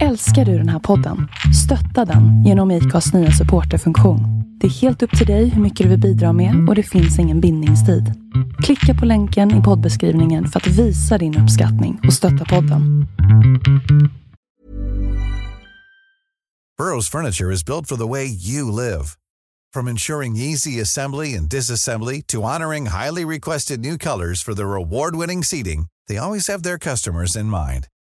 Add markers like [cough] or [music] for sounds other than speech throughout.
Älskar du den här podden? Stötta den genom IKAs nya supporterfunktion. Det är helt upp till dig hur mycket du vill bidra med och det finns ingen bindningstid. Klicka på länken i poddbeskrivningen för att visa din uppskattning och stötta podden. Burrow's furniture is built for the way you live. From ensuring easy assembly and disassembly to honoring highly requested new colors for their award-winning seating, they always have their customers in mind.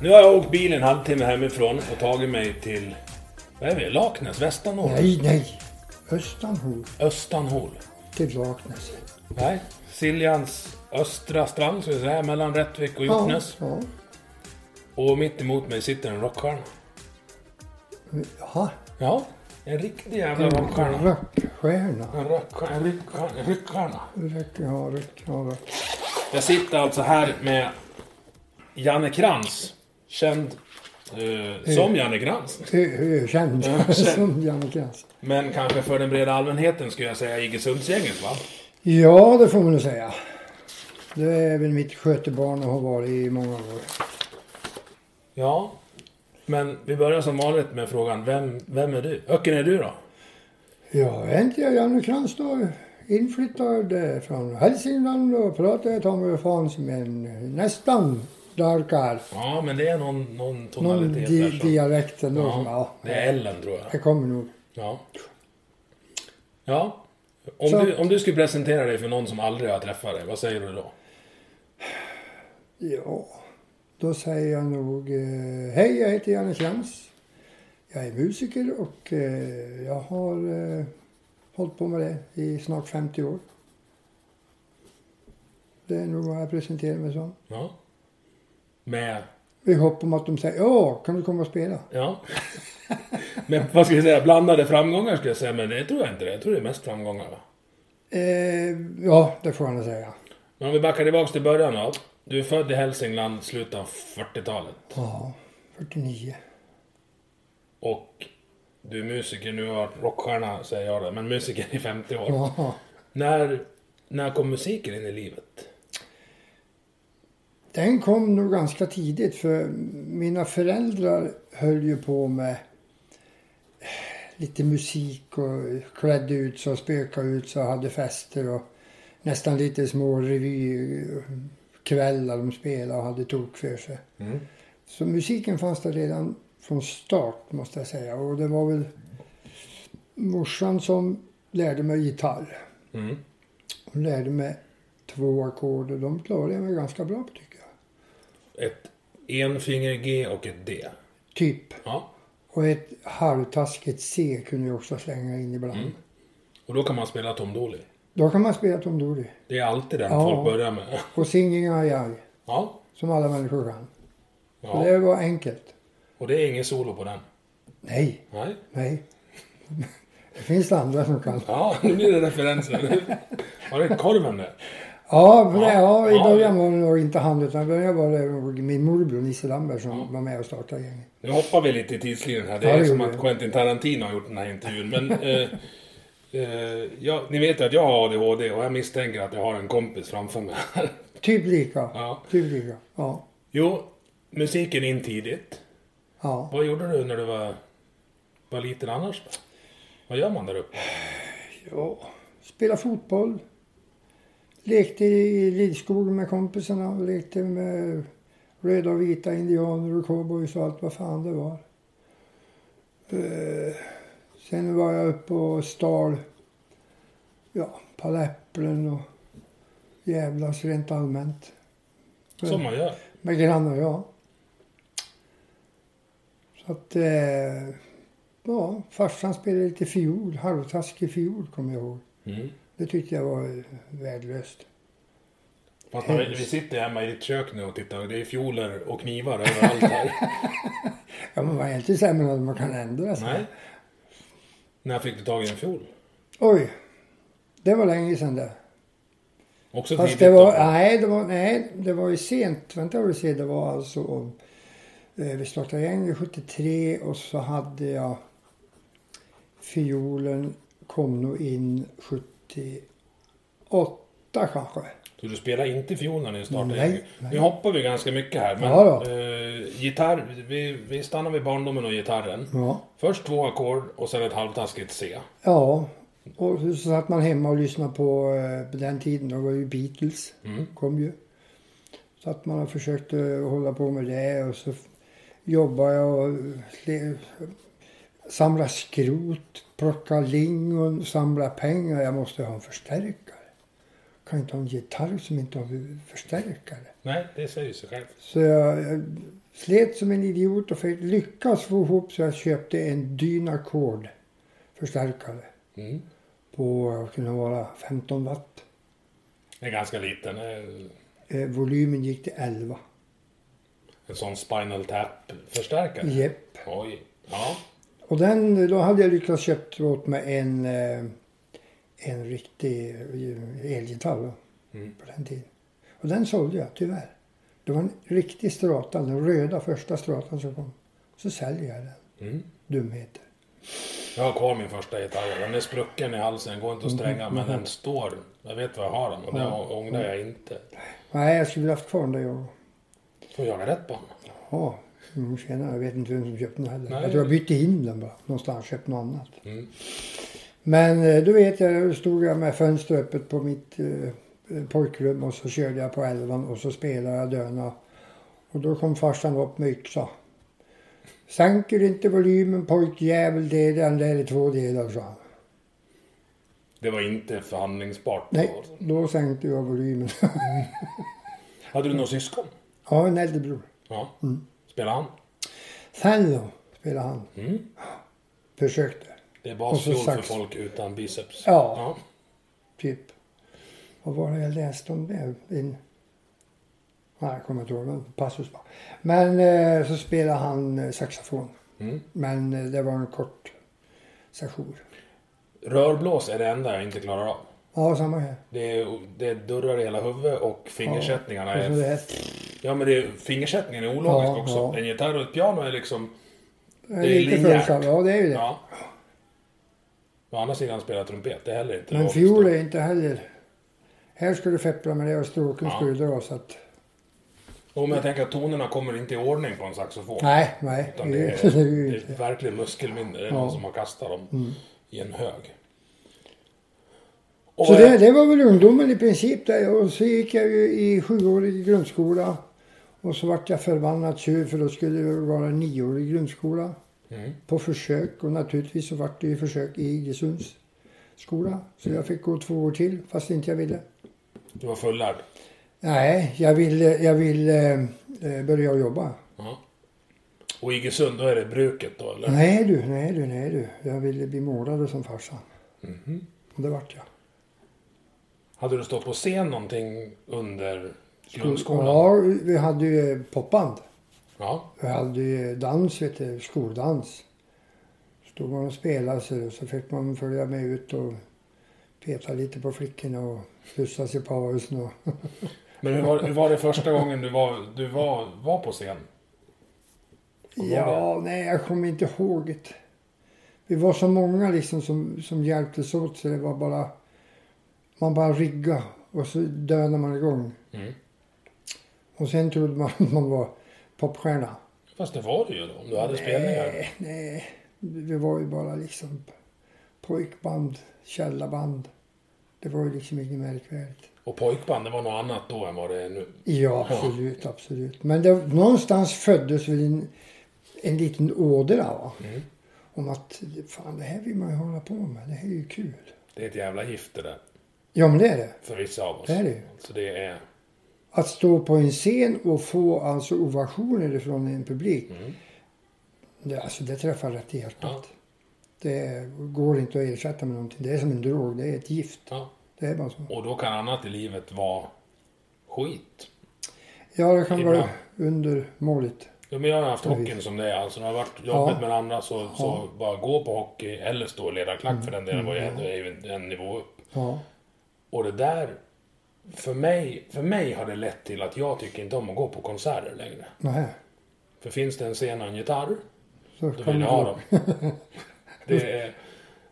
Nu har jag åkt bil en halvtimme hemifrån och tagit mig till... Vad är vi? Laknäs? Västanål? Nej, nej. Östanhol Östanhål? till Laknäs. Nej. Siljans östra strand, så att säga, mellan Rättvik och Ja, Hjortnäs. ja. Och mitt emot mig sitter en rockstjärna. Jaha. Ja, en riktig jävla En rockstjärna. rockstjärna. En rockstjärna. En ryckstjärna. En ryckstjärna. Rock, ja, rock, ja, rock. Jag sitter alltså här med Janne Krantz. Känd eh, som Janne Krantz. Känd. [laughs] som Janne Krantz. Men kanske för den breda allmänheten skulle jag säga Iggesundsgänget va? Ja, det får man nog säga. Det är väl mitt skötebarn och har varit i många år. Ja. Men vi börjar som vanligt med frågan, vem, vem är du? Öcken är du då? Ja, inte jag Janne Krantz då? Inflyttad eh, från Hälsingland och pratar ta mig fan som en nästan dalkarl. Ja, men det är någon, någon Någon tonalitet di där dialekt ändå som, Ja, ja. det är Ellen tror Det jag. kommer nog. Ja. Ja. Om Så- du, om du skulle presentera dig för någon som aldrig har träffat dig, vad säger du då? Ja, då säger jag nog eh, Hej, jag heter Janne Krantz. Jag är musiker och eh, jag har eh, hållit på med det i snart 50 år. Det är nog vad jag presenterar mig som. Ja. Med... I hopp om att de säger ja, kan du komma och spela? Ja. men vad ska jag säga? Blandade framgångar skulle jag säga, men det tror jag inte det. Jag tror det är mest framgångar va? Eh, ja, det får jag nog säga. Men om vi backar tillbaks till början då. Du är född i Hälsingland, slutet av 40-talet. Ja, 49. Och du är musiker, nu varit rockstjärna säger jag det, men musiker i 50 år. Ja. När, när kom musiken in i livet? Den kom nog ganska tidigt för mina föräldrar höll ju på med lite musik och klädde ut sig och spökade ut sig och hade fester och nästan lite små revykvällar de spelade och hade tok för sig. Mm. Så musiken fanns där redan från start måste jag säga och det var väl morsan som lärde mig gitarr. Mm. Hon lärde mig två ackord och de klarade jag mig ganska bra på tycker. Ett enfinger G och ett D. Typ. Ja. Och ett halvtaskigt C kunde jag också slänga in ibland. Mm. Och då kan man spela Tom Dooley. Då kan man spela Tom Dooley. Det är alltid den Ja. folk börjar med. [laughs] Och Singing Ai, Ja. som alla människor kan. Så ja. det var enkelt. Och det är ingen solo på den. Nej, Nej. nej. [laughs] Det finns det andra som kan. Ja, nu blir det referenser. [laughs] Var det korven där? Ja, men, ja, i Ja. början var det nog inte han utan i början var det min morbror Nisse Lamberg som var med och startade gänget. Nu hoppar vi lite i tidslinjen här. Det Ja, är det som att. Quentin Tarantino har gjort den här intervjun. Men eh, [laughs] eh, ja, ni vet ju att jag har ADHD och jag misstänker att jag har en kompis framför mig. [laughs] Typ lika. Ja. Typ lika. Ja. Jo, musiken in tidigt. ja. Vad gjorde du när du var, var liten annars? Vad gör man där uppe? Ja, spela fotboll. Lekte i Lidskogen med kompisarna. Lekte med röda och vita indianer och cowboys och allt vad fan det var. Eh, sen var jag uppe och stal ja, paläpplen och jävlas rent allmänt. Som man gör. Med grannar, ja. Så att... Eh, ja, farsan spelade lite fiol, halvtaskig fiol kommer jag ihåg. Mm. Det tyckte jag var värdelöst. Fast man, vi sitter hemma i ditt kök nu och tittar. Det är fioler och knivar överallt här. [laughs] Ja, men vad är inte sämre än att man kan ändra sig. Nej. När fick du tag i en fiol? Oj, det var länge sedan det. Också Fast tidigt det var, då? nej, det var, nej, det var ju sent. Vänta och se, det var alltså eh, vi startade gänget 73 och så hade jag fiolen kom nog in 78 kanske. Så du spelar inte fiol när ni startade Nej, nej. Nu hoppar vi ganska mycket här. Men Ja då. eh, gitarr, vi, vi stannar vid barndomen och gitarren. Ja. Först två ackord och sen ett halvtaskigt C. Ja, och så satt man hemma och lyssnade på, eh, på den tiden, då var ju Beatles, Mm. kom ju. Så att man försökte hålla på med det och så jobbade jag och sle- samla skrot, plocka lingon, samla pengar. Jag måste ha en förstärkare. Kan inte ha en gitarr som inte har förstärkare. Nej, det säger sig själv. Så jag, jag slet som en idiot och fick lyckas få ihop så jag köpte en Dynacord förstärkare Mm. på, kunde vara, 15 watt. Det är ganska liten. eh, Eh, volymen gick till 11. En sån Spinal Tap-förstärkare. Jepp. Oj. Ja. Och den, då hade jag lyckats köpt åt mig en, eh, en riktig eh, elgitarr Mm. på den tiden. Och den sålde jag tyvärr. Det var en riktig strata, den röda första stratan som kom. Så säljer jag den. Mm. Dumheter. Jag har kvar min första gitarr. Den är sprucken i halsen, den går inte att stränga. Men den står. Jag vet var jag har den och det ångrar jag inte. Nej, jag skulle vilja haft kvar den där jag. Får jaga rätt på den. Ja, mm, tjena, jag vet inte vem som köpte den heller. Nej. Jag tror jag bytte in den bara. Någonstans, köpt något annat. Mm. Men eh, då vet jag, då stod jag med fönstret öppet på mitt eh, pojkrum och så körde jag på elvan och så spelade jag döna. Och då kom farsan upp med yxa. Sänker inte volymen pojkjävel, det är den där i två delar, sa han. Det var inte förhandlingsbart. Nej, då. då sänkte jag volymen. [laughs] Hade du några syskon? ja, en äldre bror. Ja. Spelade han? Då spelade han. Mm. Försökte. Det är Och basfiol för folk utan biceps. Ja. ja. Typ. Vad var det jag läste om det? In... Nej, jag kommer inte ihåg. men Passus bara. Men eh, så spelade han eh, saxofon. Mm. Men eh, det var en kort session. Rörblås är det enda jag inte klarar av. Ja, samma här. Det, är, det dörrar i hela huvudet och fingersättningarna så är... det. Ja men det är, fingersättningen är ologisk Ja, också. ja. En gitarr och ett piano är liksom... Det är är lite följsamt. Ja, det är ju det. Ja. Å andra sidan spelar trumpet, det är heller inte Men fiol är inte heller... Här ska du feppla med det och stråken Ja. du dra så att... Och men jag tänker att tonerna kommer inte i ordning på en saxofon. Nej, nej. Utan Det det är, är, [laughs] det är det är verkligen muskelminne. Det är Ja. Mm. någon som har kastat dem i en hög. Och Så det, det var väl ungdomen i princip där. Och så gick jag ju i sjuårig grundskola. Och så vart jag förbannat sur för då skulle det vara nioårig grundskola. Mm. På försök och naturligtvis så vart det ju försök i Iggesunds skola. Så jag fick gå två år till fast inte jag ville. Du var fullärd. Nej, jag ville, jag ville eh, börja jobba. Ja. Och Iggesund, då är det bruket då eller? Nej du, nej du, nej du. Jag ville bli målare som farsan. Mhm. Och det vart jag. Hade du stått på scen någonting under grundskolan? Ja, vi hade ju popband. Ja. Vi hade ju dans, vet du, skoldans. Stod man och spelade så, så fick man följa med ut och peta lite på flickorna och pussa sig på pausen. Och [laughs] Men hur var, hur var det första gången du var, du var, var på scen? Ja, nej, jag kommer inte ihåg det. Vi var så många liksom som, som hjälptes åt så det var bara... Man bara rigga och så dönade man igång. Mm. Och sen trodde man att man var popstjärna. Fast det var det ju då, om du hade spelningar. Nej, nej. Vi var ju bara liksom pojkband, källarband. Det var ju liksom inget märkvärdigt. Och pojkband, det var något annat då än vad det är nu. Ja, absolut, absolut. Men det, någonstans föddes väl en, en liten ådra va? Mm. Om att fan, det här vill man ju hålla på med. Det här är ju kul. Det är ett jävla gift det där. Ja, men det är det. För vissa av oss. Det är det ju. Så det är... Att stå på en scen och få alltså ovationer från en publik. Mm. Det, alltså, det träffar rätt i hjärtat. Ja. Det går inte att ersätta med någonting. Det är som en drog. Det är ett gift. Ja. Det är bara så. Och då kan annat i livet vara skit. Ja, det kan Ibland. vara undermåligt. Ja, men jag har haft hockeyn som det är. Alltså, när det har varit jobbigt Ja. med andra så, så bara gå på hockey eller stå och leda klack för den delen var ju Mm. ändå en, en nivå upp. Ja. Och det där, för mig, för mig har det lett till att jag tycker inte om att gå på konserter längre. Nähä. För finns det en scen och en gitarr, Så då vill jag ha dem. [laughs] Det är...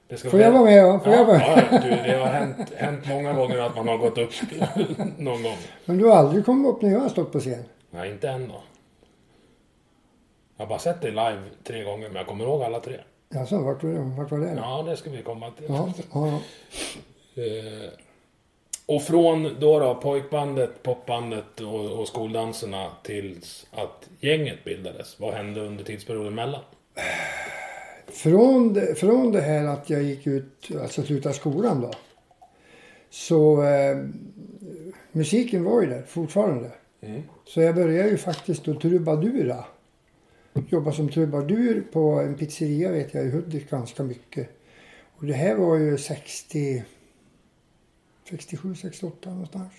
Det ska Får jag vara med då? Får jag Ja, vara med? ja, du, det har hänt, hänt många gånger att man har gått upp [laughs] någon gång. Men du har aldrig kommit upp när jag har stått på scen? Nej, inte än då. Jag har bara sett dig live tre gånger, men jag kommer ihåg alla tre. Jaså, vart? Vart var det? Ja, det ska vi komma till. Ja, ja, ja. [laughs] Eh, och från då, då pojkbandet, popbandet och, och skoldanserna tills att gänget bildades. Vad hände under tidsperioden mellan? Från, det, från det här att jag gick ut, alltså slutade skolan då. Så eh, musiken var ju där fortfarande. Mm. Så jag började ju faktiskt att trubadura. Jobba som trubadur på en pizzeria vet jag i Hudik ganska mycket. Och det här var ju 60, 67, 68 någonstans.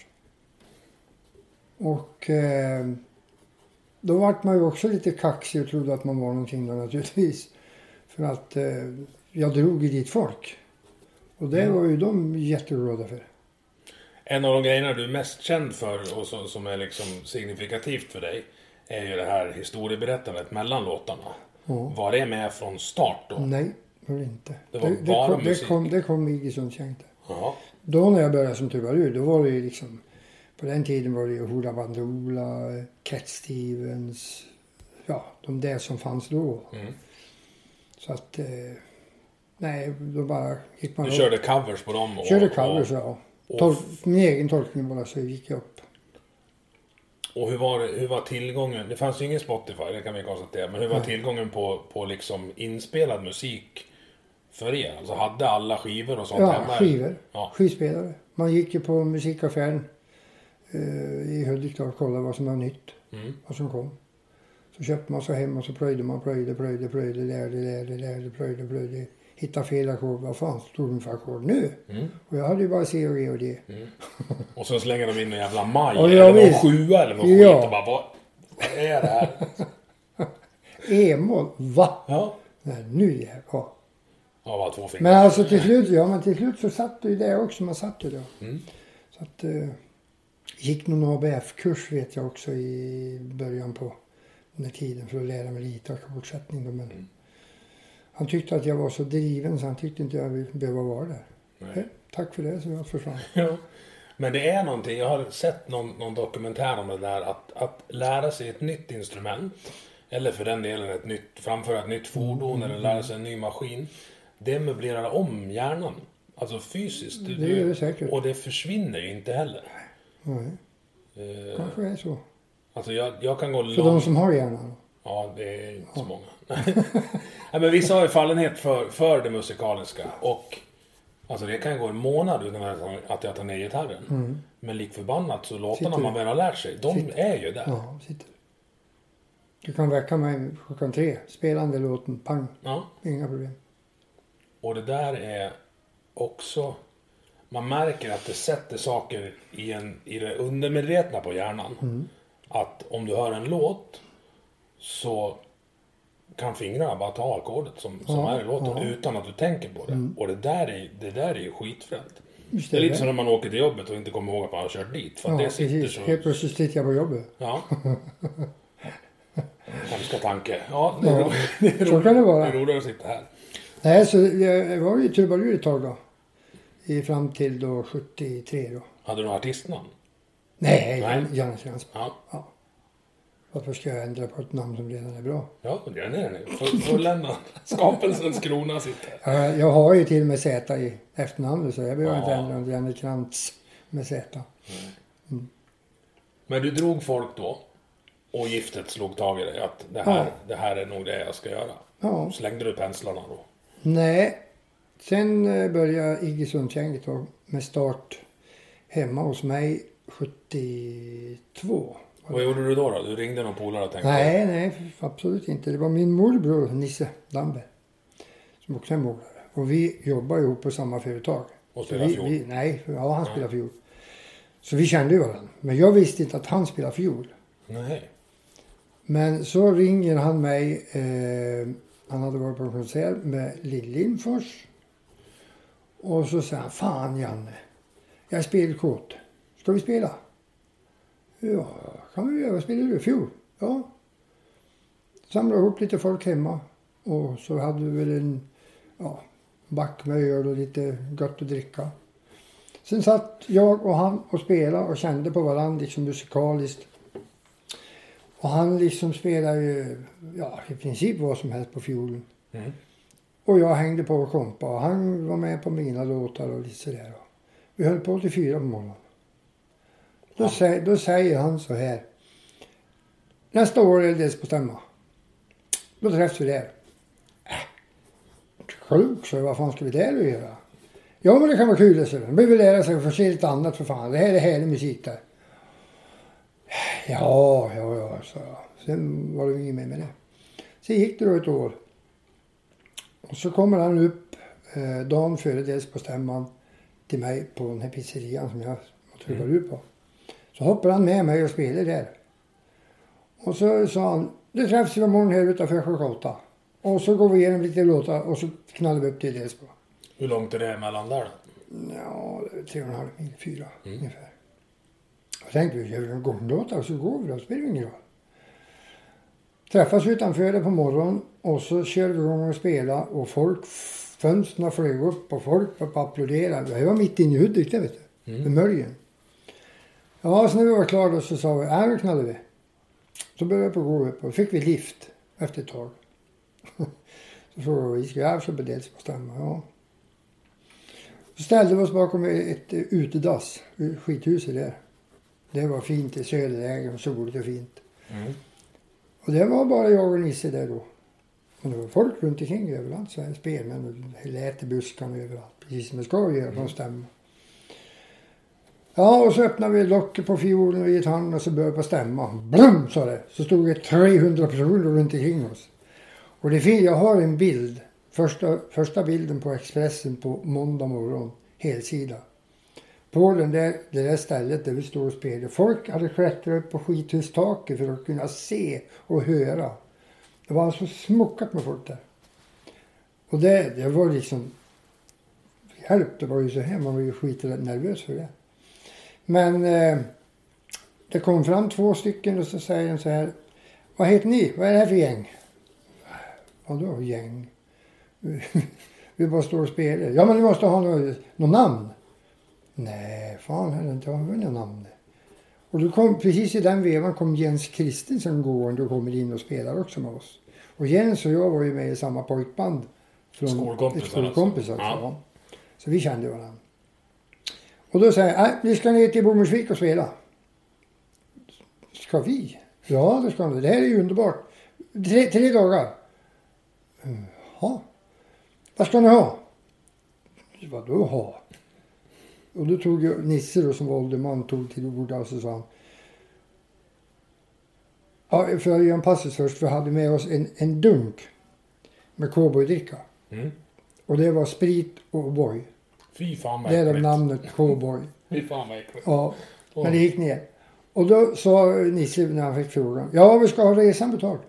Och eh, då vart man ju också lite kaxig och trodde att man var någonting då naturligtvis. För att eh, jag drog ju dit folk. Och det var ju de jätteglada för. En av de grejerna du är mest känd för och som, som är liksom signifikativt för dig är ju det här historieberättandet mellan låtarna. Ja. Var det med från start då? Nej, det var det inte. Det var det, bara kom, det musik. kom, det kom Iggy. Ja. Då när jag började som trubadur, då var det ju liksom... På den tiden var det ju Hoola Bandoola, Cat Stevens. Ja, de där som fanns då. Mm. Så att... Eh, nej, då bara gick man Du upp. körde covers på dem? Och, Körde covers, och, ja. och- Tol, min egen tolkning bara, så gick jag upp. och hur var, hur var tillgången? Det fanns ju ingen Spotify, det kan vi konstatera. Men hur var tillgången på, på liksom inspelad musik för er? Alltså hade alla skivor och sånt Ja, hemma? skivor. Ja. Skivspelare. Man gick ju på musikaffären eh, i Hudik då och kollade vad som var nytt. Mm. Vad som kom. Så köpte man så hem och så plöjde man, plöjde, plöjde, plöjde, lärde, lärde, lärde, plöjde, plöjde. Hittade fel ackord. Vad fan stod de för ackord nu? Mm. Och jag hade ju bara C och G och D. Och så slänger de in en jävla maj Ja, eller någon visst. sjua eller någon Ja. skit och bara vad, vad är det här? [laughs] E-moll, va? Ja. Nej, nu jävlar. Ja. Ja, bara två fingrar. Men alltså till slut, ja men till slut så satt det ju det också. Man satt ju då. Mm. Så att, eh, gick någon ABF-kurs vet jag också i början på den här tiden för att lära mig lite ackordsättning. då, Men Mm. han tyckte att jag var så driven så han tyckte inte jag behövde vara där. Nej. Eh, tack för det, så jag försvann. [laughs] Ja. Men det är någonting, jag har sett någon, någon dokumentär om det där att, att lära sig ett nytt instrument eller för den delen ett nytt, framföra ett nytt fordon eller lära sig en ny maskin. Det möblerar om hjärnan. Alltså fysiskt. Du- Det gör det säkert. Och det försvinner ju inte heller. Nej, Eh, kanske är så. Alltså jag, jag kan gå För långt. de som har hjärna då. Ja, det är inte så många. [laughs] Nej, men vissa har ju fallenhet för, för det musikaliska. Och alltså det kan gå en månad utan att jag tar ner gitarren. Men lik förbannat så låtarna man väl har lärt sig, de sitter- är ju där. Ja. Ja, sitter. Du kan väcka mig klockan tre. Spelande låten, pang. Inga problem. Och det där är också... Man märker att det sätter saker i, en, i det undermedvetna på hjärnan. Att om du hör en låt så kan fingrarna bara ta ackordet som, som Ja, är i låten ja. utan att du tänker på det. Och det där är, det där är ju skitfränt. Det är lite som när man åker till jobbet och inte kommer ihåg att man har kört dit. För Ja, det sitter precis. så... Helt plötsligt sitter jag på jobbet. Ja. [laughs] Hemska tanke. Ja, det är, Ja, ro... det är, så kan det vara. Det är roligare att sitta här. Nej, så jag var ju trubadur ett tag då. I, fram till då 73 då. Hade du några artistnamn? Nej, Nej. Janne Jansson. Ja. Ja. Varför ska jag ändra på ett namn som redan är bra? Ja, det är det. Full- Fulländad. Skapelsens krona sitter. Jag, jag har ju till och med Z i efternamnet så jag behöver Ja. inte ändra till Janne Krantz med Z. Men du drog folk då och giftet slog tag i dig att det här, Ja. det här är nog det jag ska göra. Ja. Slängde du penslarna då? Nej. Sen eh, började Iggy då med start hemma hos mig 72. Vad gjorde du då? då? Du ringde någon polare och tänkte? Nej, nej, absolut inte. Det var min morbror Nisse Damberg. som också är målare. Och vi jobbar ihop på samma företag. Och vi, fiol. vi, nej, ja han spelar fiol. Så vi kände ju varandra. Men jag visste inte att han spelar fiol. Nej. Men så ringer han mig. Eh, han hade varit på konsert med Lill Lindfors. Och så sa han, fan Janne. Jag spelar kort. Ska vi spela? Ja, kan vi göra. Vad spelade du? Fjol? Ja. Samlade ihop lite folk hemma. Och så hade vi väl en ja, back med öl och lite gott att dricka. Sen satt jag och han och spelade och kände på varandra liksom musikaliskt. Och han liksom spelade ju, ja i princip vad som helst på fiolen. Mm. Och jag hängde på och kompa och han var med på mina låtar och lite sådär. Vi höll på till fyra på morgonen. Då, Ja. säger, då säger han så här. Nästa år är det på stämma. Då träffas vi där. Äh, klok så vad fan ska vi där och göra? Ja men det kan vara kul så. De behöver lära sig att få se lite annat för fan. Det här är härlig musik där. Ja, ja, ja, sa jag. Sen var det inget mer med det. Sen gick det då ett år. Och så kommer han upp eh, dagen före dels på stämman till mig på den här pizzerian som jag truvar Mm. ut på. Så hoppar han med mig och spelar där. Och så sa han, du träffas vi imorgon här utanför klockan åtta. Och så går vi igenom lite låtar och så knallar vi upp till Delsbo. Hur långt är det emellan där då? Ja, tre och en halv mil, fyra ungefär. Jag tänkte vi gör en gånglåta och så går vi då, spelar det ingen roll. Träffas utanför det på morgonen och så kör vi igång och spelar och folk, fönstren flög upp och folk började applådera. Det var mitt inne i Hudik det vet du, Mm. med Möljen. Ja, så när vi var klara så sa vi, ja nu knallar vi. Så började vi på gå upp och fick vi lift efter ett tag. [laughs] så frågade vi, ska jag köpa dels på stämma? Ja. Så ställde vi oss bakom ett utedass, skithuset där. Det var fint i söderläge och soligt och fint. Mm. Och det var bara jag och Nisse där då. Men det var folk runt omkring överallt, så här spelmän och lät i buskarna överallt. Precis som det ska göra på en stämma. Ja, och så öppnade vi locket på fiolen och gitarren och så började på stämma. Blum sa det! Så stod det 300 personer runt omkring oss. Och det fin- jag har en bild, första, första bilden på Expressen på måndag morgon, helsida. På det, det där stället där vi står och spelar. Folk hade klättrat upp på skithustaket för att kunna se och höra. Det var alltså smockat med folk där. Och det, det var liksom... Hjälp, det var ju så här. Man var ju skitnervös för det. Men eh, det kom fram två stycken och så säger de så här. Vad heter ni? Vad är det här för gäng? Vadå gäng? [laughs] Vi bara står och spelar. Ja men ni måste ha något, något namn. Nej, fan heller inte har vi något namn. Och då kom, precis i den vevan kom Jens Kristensen gående och kommer in och spelar också med oss. Och Jens och jag var ju med i samma pojkband. Från Skolkompisar ett Skolkompisar alltså. ja. Så vi kände varandra. Och då säger jag, nej, vi ska ner till Bommersvik och spela. Ska vi? Ja, det ska vi. Det här är ju underbart. Tre, tre dagar. Jaha. Vad ska ni ha? Vadå ha? Och då tog jag Nisse då, som var ålderman tog till orda och så sa han. Ja, för att göra en passus först. Vi hade med oss en, en dunk med cowboydricka. Mm. Och det var sprit och O'boy. Fy fan vad Det är namnet cowboy. [laughs] Fy fan vad äckligt. Ja, men det gick ner. Och då sa Nisse när han fick frågan. Ja, vi ska ha resan betald.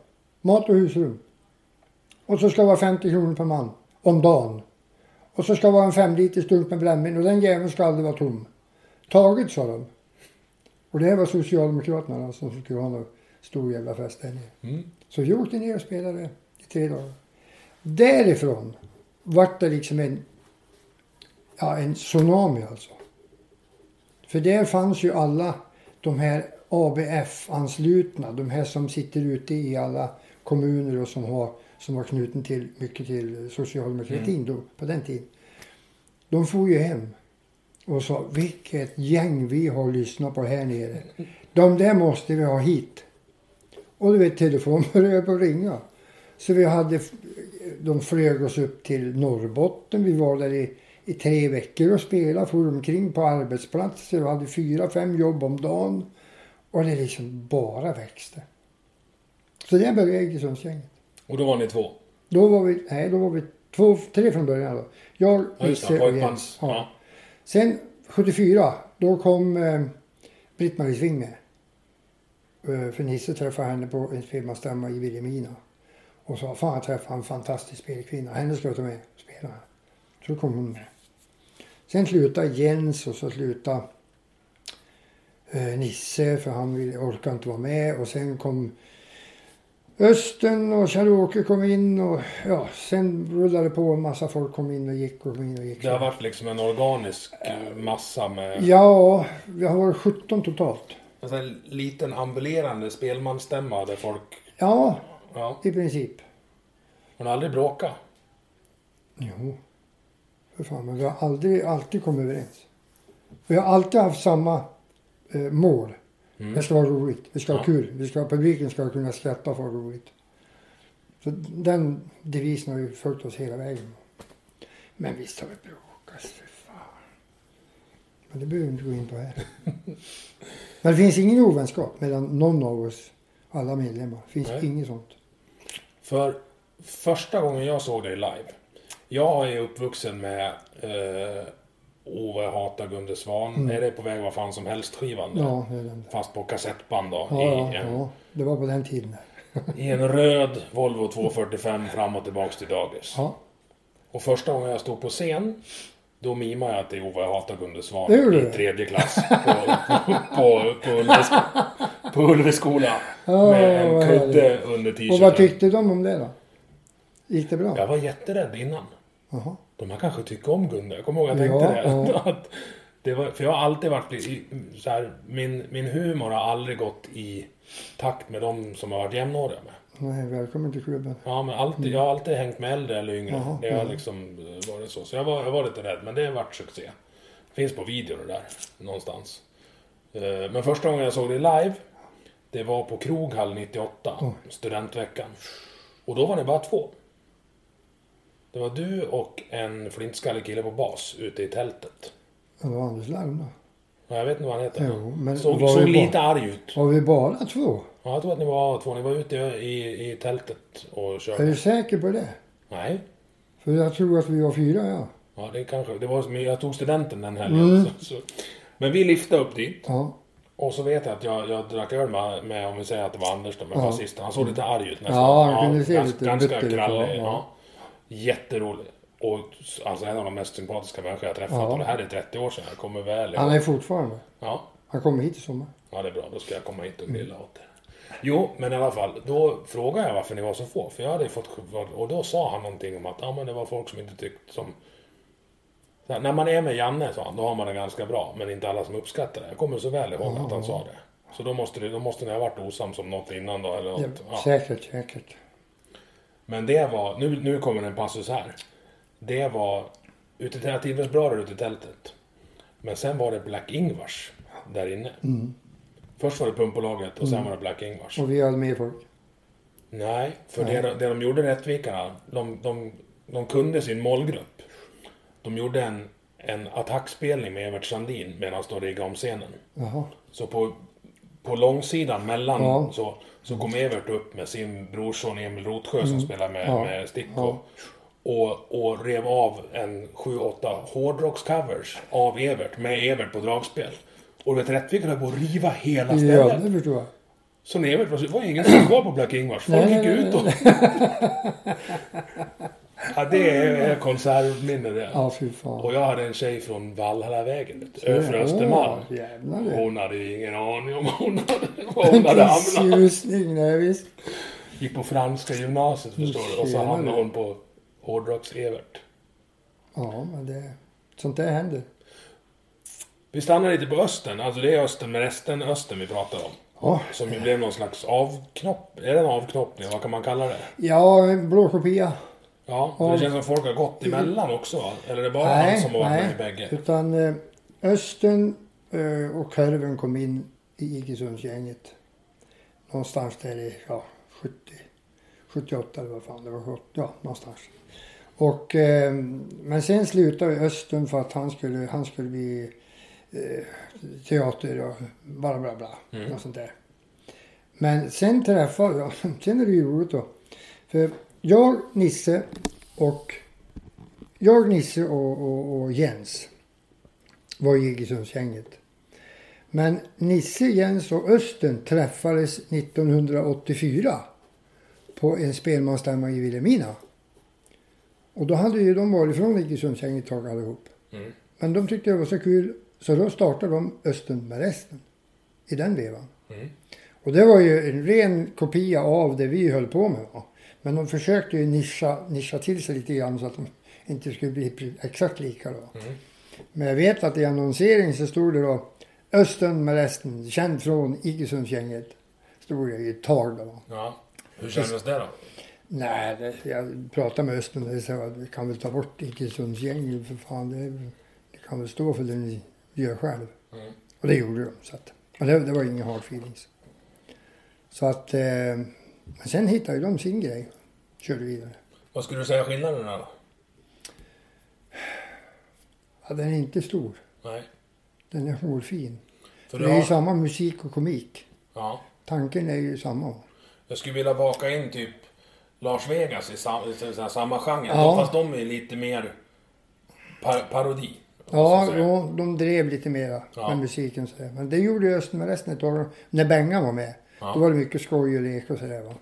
Mat och husrum. Och så ska det vara 50 kronor per man. Om dagen. Och så ska det vara en fem liters dunk med brännvin och den jäveln ska aldrig vara tom. Taget sa de. Och det här var Socialdemokraterna alltså, som skulle ha någon stor jävla fest där nere. Mm. Så vi åkte ner och spelade i tre dagar. Därifrån vart det liksom en, ja, en tsunami alltså. För där fanns ju alla de här ABF-anslutna, de här som sitter ute i alla kommuner och som har som var knuten till, mycket till socialdemokratin då, på den tiden. De får ju hem och sa vilket gäng vi har lyssnat på här nere. De där måste vi ha hit. Och du vet, telefonen [laughs] började på ringa. Så vi hade, de flög oss upp till Norrbotten. Vi var där i, i tre veckor och spelade, for omkring på arbetsplatser och hade fyra, fem jobb om dagen. Och det liksom bara växte. Så där började Iggesundsgänget. Och då var ni två? Då var vi, nej, då var vi Två, tre från början då. Jag, Ja. Nisse och. Jens. Ja. Ja. Sen 74, då kom eh, Britt-Marie Sving med. Eh, för Nisse träffade henne på en spelmansstämma i Vilhelmina. Och sa, fan jag träffade en fantastisk spelkvinna. Henne ska jag ta med och spela. Så kom hon med. Sen slutade Jens och så slutade eh, Nisse för han ville, orkade inte vara med. Och sen kom Östen och Kjell-Åke kom in och ja, sen rullade det på. En massa folk kom in och gick och kom in och gick. Det har varit liksom en organisk eh, massa med Ja, vi har varit 17 totalt. en sån här liten ambulerande spelmansstämma där folk... Ja, Ja, i princip. hon har aldrig bråkat. Jo, för fan. Men vi har aldrig, alltid kommit överens. Vi har alltid haft samma eh, mål. Det ska vara roligt. Vi ska ha Ja. kul. Vi ska, publiken ska kunna och få roligt. Så den devisen har ju följt oss hela vägen. Men visst har vi bråkat, för fan. Men det behöver vi inte gå in på här. [laughs] Men det finns ingen ovänskap mellan någon av oss, alla medlemmar. Det finns Nej. inget sånt. För första gången jag såg dig live. Jag är uppvuxen med eh, Ove hatar Gunde Svan. Är det på väg vad fan som helst skivan? där? Mm. Ja, det är den. Fast på kassettband då. Ja, I, en, ja, det var på den tiden. [laughs] I en röd Volvo 245 fram och tillbaks till dagis. Ja, Och första gången jag stod på scen. Då mimade jag att det är Ove hatar Gunde Svan Det i du? tredje klass på, [laughs] på, på, Ulvesko, på Ulveskola. Ja, med en vad kudde under t-shirten. och vad tyckte de om det då? Gick det bra? Jag var jätterädd innan. Jaha. De här kanske tycker om Gunde. Jag kommer ihåg att jag tänkte Ja, det. ja. [laughs] Att det var, för jag har alltid varit så här, min, min humor har aldrig gått i takt med de som har varit jämnåriga med. Nej, välkommen till klubben. Ja, men alltid, jag har alltid hängt med äldre eller yngre. Jaha, det har ja. liksom eh, varit så. Så jag var, jag var lite rädd, men det har varit succé. Finns på video det där, någonstans. Eh, Men första gången jag såg det live, det var på Kroghall 98, studentveckan. Och då var det bara två. Det var du och en flintskallig kille på bas ute i tältet. Ja, Det var Anders då. Ja, Jag vet inte vad han heter. Jo, men såg såg vi bara- lite arg ut. Var vi bara två? Ja, jag tror att ni var två. Ni var ute i, i tältet och Är körde. du säker på det? Nej. För jag tror att vi var fyra, ja. Ja, det kanske. Det var jag tog studenten den helgen. Så, så. Men vi liftade upp dit. Ja, Och så vet jag att jag, jag drack öl med, med, om vi säger att det var Anders då, med Ja. basisten. Han såg lite arg ut nästan. Ja, han kunde se gans, lite Ganska krallig. ja, Ja, ja. Jätterolig. Och alltså en av de mest sympatiska människor jag träffat. Ja. Och det här är 30 år sedan. Jag kommer väl han ihåg. är fortfarande. Ja. Han kommer hit i sommar. ja, det är bra. Då ska jag komma hit och grilla åt er. Jo, men i alla fall. Då frågade jag varför ni var så få. För jag hade fått... Och då sa han någonting om att ja, men det var folk som inte tyckte som... Här, när man är med Janne, sa han, då har man det ganska bra. Men inte alla som uppskattar det. Jag kommer så väl ihåg att han sa det. Så då måste, det, då måste ni ha varit osams om något innan då, eller Ja, något. Ja. Säkert, säkert. Men det var, nu, nu kommer en passus här. Det var ute till Tidens bra där ute i tältet. Men sen var det Black Ingvars där inne. Först var det Pumpbolaget och sen var det Black Ingvars. Och vi hade med folk. Nej, för Det, det de gjorde Rättvikarna, de, de, de kunde sin målgrupp. De gjorde en, en attackspelning med Evert Sandin medan de riggade om scenen. Jaha. Så på, på långsidan mellan Ja. så, så kom Evert upp med sin brorson Emil Rotsjö som spelar med, Mm. Ja. med Sticko. Ja. Och, och rev av en 7-8 hårdrockscovers av Evert med Evert på dragspel. Och du vet, Rättvik höll på att riva hela Ja, stället. det förstår jag. Så när Evert var var ingen som var på Black Ingvars. Folk gick ut och... [laughs] ja, det är konsertminne det. Ja, fy fan. Och jag hade en tjej från Valhallavägen, för Östermalm. Jävlar. Hon hade ju ingen aning om hon hade, vad hon hade hamnat. nej visst. Gick på franska gymnasiet förstår du. Och så hamnade hon på hårdrocks-Evert. Ja, men det... Sånt där händer. Vi stannar lite på östen. Alltså det är östen med resten östen vi pratar om. Ja, Som ju blev någon slags avknopp. Är det en avknoppning? Vad kan man kalla det? ja en blå kopia. Ja, det känns som folk har gått emellan också? Eller är det bara han Nej, som har varit med nej. i bägge? Utan eh, Östen eh, och Körven kom in i Iggesundsgänget. Någonstans där i, ja, 70, 78 eller vad fan det var. 70, Ja, någonstans. Och, eh, men sen slutade Östen för att han skulle, han skulle bli eh, teater och bla bla bla. Mm. Något sånt där. Men sen träffade jag, [laughs] sen är det ju roligt då. För jag, Nisse och jag, Nisse och, och, och Jens var i Iggesundsgänget. Men Nisse, Jens och Östen träffades 1984 på en spelmansstämma i Vilhelmina. Och då hade ju de varit från Iggesundsgänget ett tag allihop. Mm. Men de tyckte det var så kul så då startade de Östen med resten. I den vevan. Mm. Och det var ju en ren kopia av det vi höll på med. Va? Men de försökte ju nischa, nischa till sig lite grann så att de inte skulle bli exakt lika då. Mm. Men jag vet att i annonsering så stod det då Östen med resten, känd från Iggesundsgänget. Stod det i ett tag då. Ja. Hur kändes det då? Nej, det, jag pratade med Östen och sa att vi kan väl ta bort Iggesundsgänget för fan. Det, det kan väl stå för det ni gör själv. Mm. Och det gjorde de. Så att, men det, det var inga hard feelings. Så att, eh, men sen hittade ju de sin grej. Körde vidare. Vad skulle du säga skillnaden då? Ja, den är inte stor. Nej. Den är hårfin. För Det är ju samma musik och komik. Ja. Tanken är ju samma. Jag skulle vilja baka in typ Lars Vegas i, sam, i samma genre. Ja. Fast de är lite mer par, parodi. Ja, säga. de, drev lite mera Ja. med musiken. Så. Men det gjorde Östen med resten tag. När Bengan var med. Ja. Då var det mycket skoj och lek och sådär. va.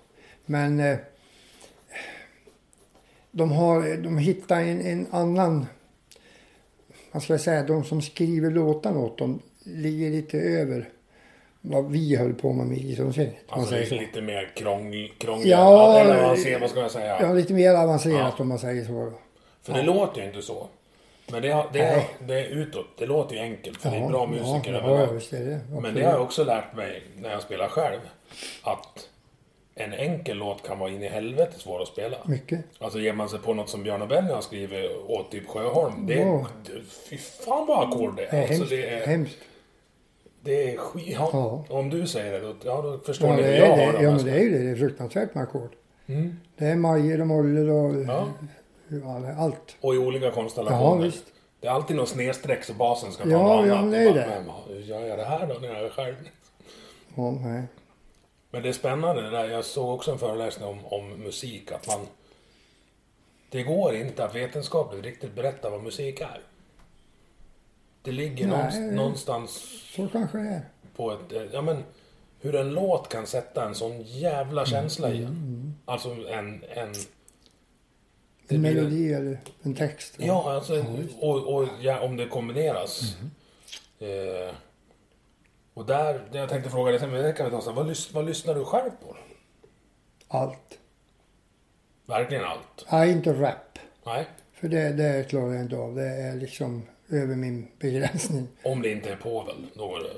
Men eh, de har, de hittar en, en annan, vad ska jag säga, de som skriver låtarna åt dem ligger lite över vad vi höll på med med ishockey. Alltså det är lite mer krångl, krångligt. Ja, eller ser, vad ska jag säga? Ja, lite mer avancerat Ja. om man säger så. För det låter ju inte så. Men det, det, är, det är utåt. Det låter ju enkelt. För det är bra musiker ja, ja, det. Men det har jag också lärt mig när jag spelar själv. Att en enkel låt kan vara in i helvete svår att spela. Mycket. Alltså ger man sig på något som Björn och Benny har skrivit åt typ Sjöholm. Det är, Ja. Fy fan vad ackord det Det är. är Alltså hemskt. det är, hemskt. det är skit. Ja. Ja. Om du säger det, då, ja, då förstår Ja, ni det hur är, jag har det, det. ja, men det är ju det. Det är fruktansvärt med ackord. Mm. Det är major och moller och Ja. ja, det är allt. Och i olika konstellationer. Ja, visst. Det är alltid något snedstreck så basen ska ta Ja, något ja, annat. det är det. Hur gör jag det här då när jag är själv? Ja, nej. Men det är spännande det där. Jag såg också en föreläsning om, om musik. Att man... Det går inte att vetenskapligt riktigt berätta vad musik är. Det ligger Nej. någonstans, Så kanske det är. på ett... eh, Ja men... Hur en låt kan sätta en sån jävla känsla i en. Alltså en... en En blir en- melodi eller en text. Ja, alltså, och, och ja, om det kombineras. Mm. Eh, och där, det jag tänkte fråga dig sen, men det kan vi ta sen. Vad, lys, vad lyssnar du själv på? Allt. Verkligen allt? Nej, inte rap. Nej? För det, det klarar jag inte av. Det är liksom över min begränsning. Om det inte är Povel, då är det...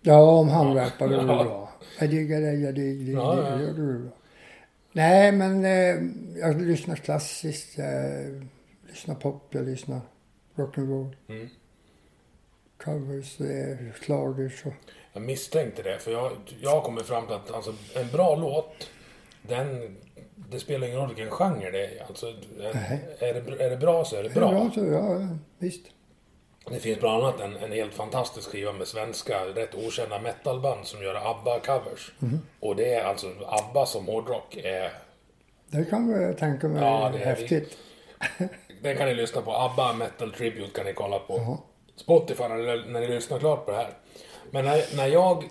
Ja, om han rappar då är det [laughs] Ja. bra. Jag diggar dig, jag diggar Ja, dig, ja. är det bra. Nej, men eh, jag lyssnar klassiskt. Jag lyssnar pop, jag lyssnar rock'n'roll. Mm. Covers, eh, schlagers och... Jag misstänkte det, för jag, jag kommit fram till att alltså, en bra låt, den... Det spelar ingen roll vilken genre det är. Alltså, är, är, det, är det bra så är det Är det bra. bra så, ja, visst. Det finns bland annat en, en helt fantastisk skiva med svenska, rätt okända metalband som gör ABBA-covers. Mhm. Och det är alltså ABBA som hårdrock. Är, Det kan jag tänka mig Ja, det är häftigt. [laughs] den kan ni lyssna på. ABBA Metal Tribute kan ni kolla på Jaha. Spotify när ni, när ni lyssnar klart på det här. Men när, när jag...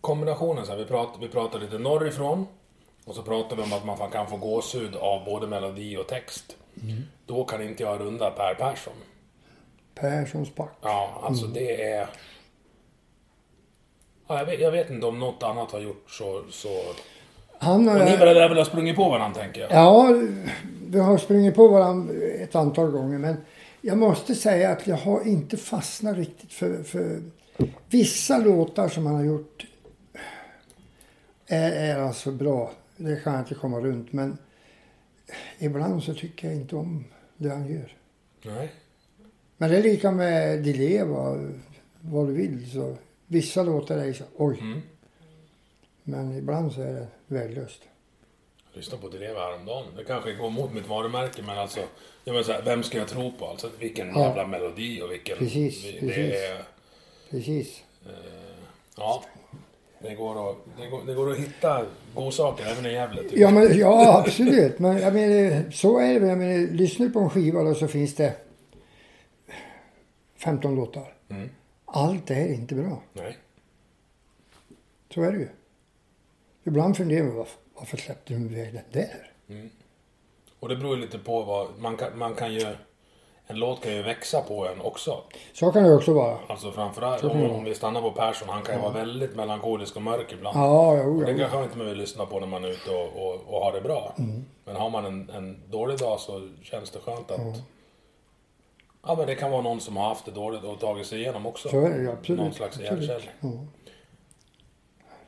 Kombinationen så här, vi pratar, vi pratar lite norrifrån. Och så pratar vi om att man kan få gåshud av både melodi och text. Mm. Då kan inte jag runda Per Persson. Perssons back. Ja, alltså Mm. det är... Ja, jag, vet, jag vet inte om något annat har gjort så... så... Han Och ni väl väl ha sprungit på varandra, tänker jag? Ja, vi har sprungit på varandra ett antal gånger men jag måste säga att jag har inte fastnat riktigt för, för vissa låtar som han har gjort är, är alltså bra. Det kan jag inte komma runt men ibland så tycker jag inte om det han gör. Nej. Men det är lika med Di Leva, vad du vill. Så vissa låtar är så, oj. Mm. Men ibland så är det värdelöst. Lyssnade på Direva häromdagen. Det kanske går emot mitt varumärke, men alltså... Jag menar så här, vem ska jag tro på? Alltså vilken Ja. jävla melodi och vilken... Precis, det precis. är... Precis. Ja. Det går att, det går, det går att hitta godsaker även i Gävle. tycker Ja, men, ja absolut. Men jag menar, så är det. Jag menar, lyssnar du på en skiva då så finns det 15 låtar. Mm. Allt är inte bra. Nej. Så är det ju. Ibland funderar man varför, varför släppte de iväg den där? Och det beror ju lite på vad... Man kan, man kan ju... En låt kan ju växa på en också. Så kan det också vara. Alltså framförallt om, om vi stannar på Persson. Han kan ju vara väldigt melankolisk och mörk ibland. Ja, jo, Och det jo. kanske man inte behöver lyssna på när man är ute och, och, och har det bra. Mm. Men har man en, en dålig dag så känns det skönt att... Ja men det kan vara någon som har haft det dåligt och tagit sig igenom också. Så är det absolut. Någon slags Absolut. hjärtkälla. Ja.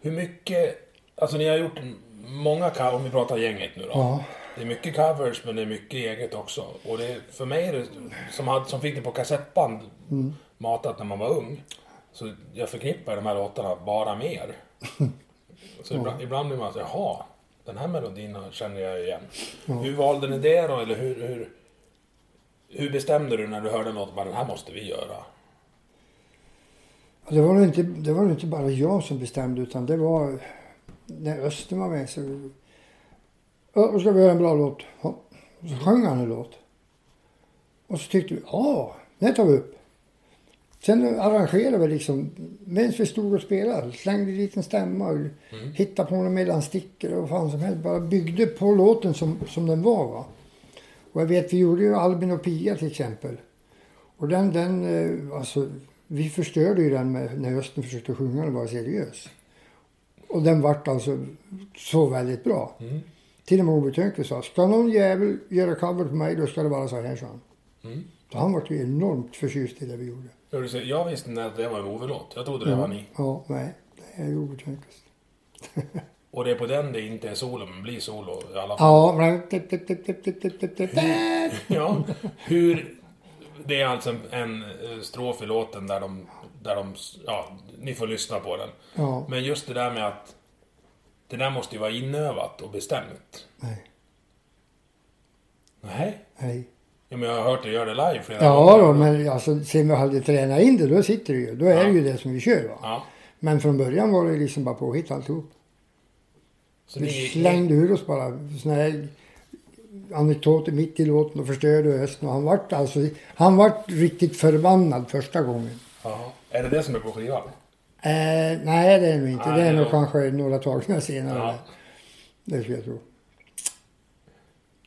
Hur mycket... Alltså ni har gjort många om vi pratar gänget nu då. Ja. Det är mycket covers men det är mycket eget också. Och det, för mig är det, som, hade, som fick det på kassettband Mm. matat när man var ung. Så jag förknippar de här låtarna bara med er. [laughs] Så ibland, ibland blir man så jaha, den här melodin känner jag igen. Hur valde ni det då? Eller hur, hur, hur bestämde du när du hörde något, bara den här måste vi göra? Det var, inte, det var inte bara jag som bestämde utan det var när Östen var med. Så, då ska vi göra en bra låt. Och så sjöng han en låt. Och så tyckte vi, ja, den tar vi upp. Sen arrangerade vi liksom, medan vi stod och spelade, slängde dit en stämma och hittade på några mellanstickor och vad fan som helst. Bara byggde på låten som, som den var. Va? Och jag vet, vi gjorde ju Albin och Pia till exempel. Och den, den, eh, alltså, vi förstörde ju den med, när Östen försökte sjunga och vara seriös. Och den vart alltså så väldigt bra. Mm. Till och med Ove Thörnqvist sa, ska någon jävel göra cover på mig då ska det vara så här, sa han. Mm. Så han var ju enormt förtjust i det vi gjorde. Jag visste inte att det var en Ove-låt. Jag trodde det var ni. Ja, nej, det är Ove Thörnqvist. [laughs] Och det är på den det inte är solo, men blir solo i alla fall. Ja, men... Ja, hur... Det är alltså en, en strof i låten där de, där de... Ja, ni får lyssna på den. Ja, Men just det där med att... Det där måste ju vara inövat och bestämt. nej, Nej. nej. Ja, men jag har hört dig göra det live flera Ja gånger. då, men alltså, sen vi hade tränat in det, då sitter det ju. Då är det ju det som vi kör va. Ja. Men från början var det liksom bara påhitt alltihop. Så Vi ni, slängde ur oss bara såna här anekdoter mitt i låten och förstörde Östen. Och han vart alltså, han vart riktigt förbannad första gången. ja. Är det det som är på skivan? Eh, nej, det är nog inte. Nej, det är nog då- kanske några tagningar senare. Ja. Det skulle jag tro.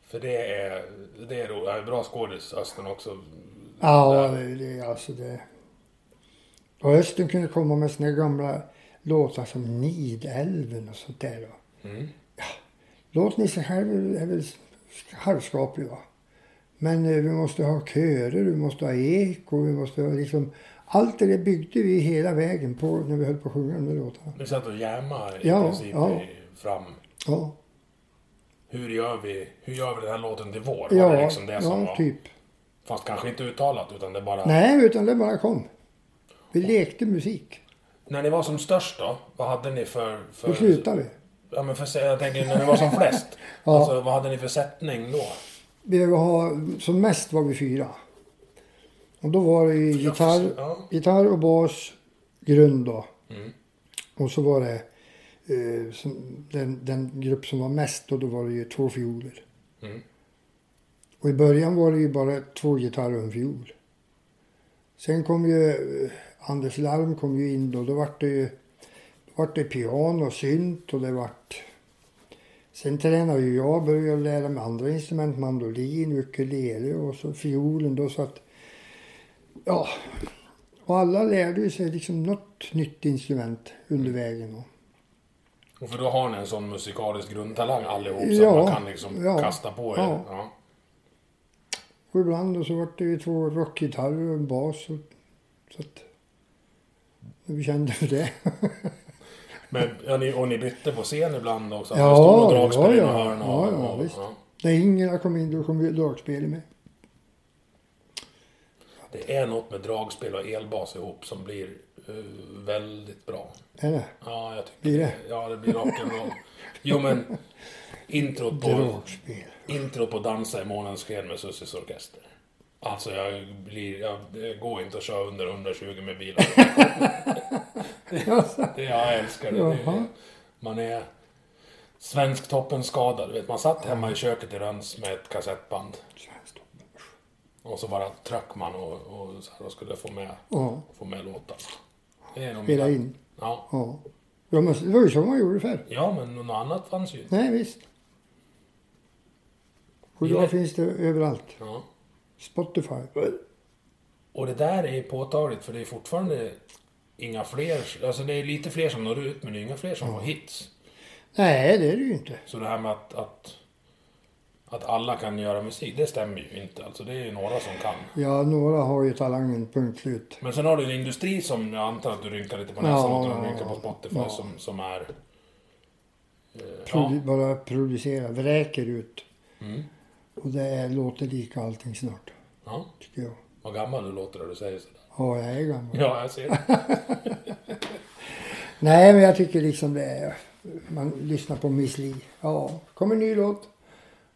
För det är... Det är ja, bra skådis, Östen också. Ja, det, det, alltså det. Och Östen kunde komma med sina gamla låtar som Nidälven och sånt där. Då. Mm. Låten i sig själv är väl halvskaplig va. Men eh, vi måste ha körer, vi måste ha eko, vi måste ha liksom... Allt det där byggde vi hela vägen på när vi höll på att sjunga de där låtarna. Ni satt och jammade i Ja, princip ja. fram. Ja, Hur gör vi, hur gör vi den här låten till vår? Var det ja, liksom det som ja var? typ. Fast kanske inte uttalat utan det bara... Nej, utan det bara kom. Vi lekte musik. När ni var som störst då? Vad hade ni för... för Då slutade vi. Ja men för, jag tänker när ni var som flest. [laughs] Ja. Alltså vad hade ni för sättning då? Vi var, som mest var vi fyra. Och då var det ju gitarr, Ja. gitarr och bas, grund då. Mm. Och så var det eh, som, den, den grupp som var mest och då var det ju två fioler. Mm. Och i början var det ju bara två gitarrer och en fiol. Sen kom ju eh, Anders Larm kom ju in då. Då vart det ju då vart det piano och synt och det vart... Sen tränade ju jag, började lära mig andra instrument, mandolin, ukulele och så fiolen då så att... Ja. Och alla lärde sig liksom något nytt instrument under vägen. Och, Och för då har ni en sån musikalisk grundtalang allihop så Ja, att man kan liksom ja, kasta på er. ja. Ja. och ibland så vart det ju två rockgitarrer och en bas. Och, så att... Vi kände för det. [laughs] Men, ja, ni, och ni bytte på scen ibland också? Ja, Alltså, dragspel ja, ja. några hörn och, Ja, ja, visst. ja. När Ingela kom in då kom ju dragspelet med. Det är något med dragspel och elbas ihop som blir eh, väldigt bra. Är det? Ja, jag tycker Blir det? Ja, det blir rock'n'roll. jo, men introt på, Dragspel. introt på Dansa i månens sken med Sussis Orkester. Alltså, jag blir... Jag, det går inte att köra under 120 med bilen. [laughs] Det, jag älskar det. det man är svensktoppen skadad. Vet, man satt hemma i köket i Röns med ett kassettband. Och så bara tryck man och, och, så här, och skulle få med, Ja, få med låtar. Spela in. Ja. Ja. ja, men det var ju så man gjorde förr. ja, men något annat fanns ju. Nej, visst. Och Ja. idag finns det överallt. Ja. Spotify. Och det där är påtagligt för det är fortfarande inga fler, alltså det är lite fler som når ut men det är inga fler som har hits. Nej, det är det ju inte. Så det här med att, att, att alla kan göra musik, det stämmer ju inte. Alltså det är ju några som kan. Ja, några har ju talangen, punkt slut. Men sen har du en industri som jag antar att du rynkar lite på Ja, näsan åt ja, du rynkar på Spotify ja. som, som är... eh, Produ- ja. Bara producera, vräker ut. Mm. Och det är, låter lika allting snart, ja. tycker jag. Vad gammal du låter när du säger sådär. Ja, jag är gammal. Ja, jag ser det. [laughs] Nej, men jag tycker liksom det är... Man lyssnar på Miss Li. Ja, kommer en ny låt.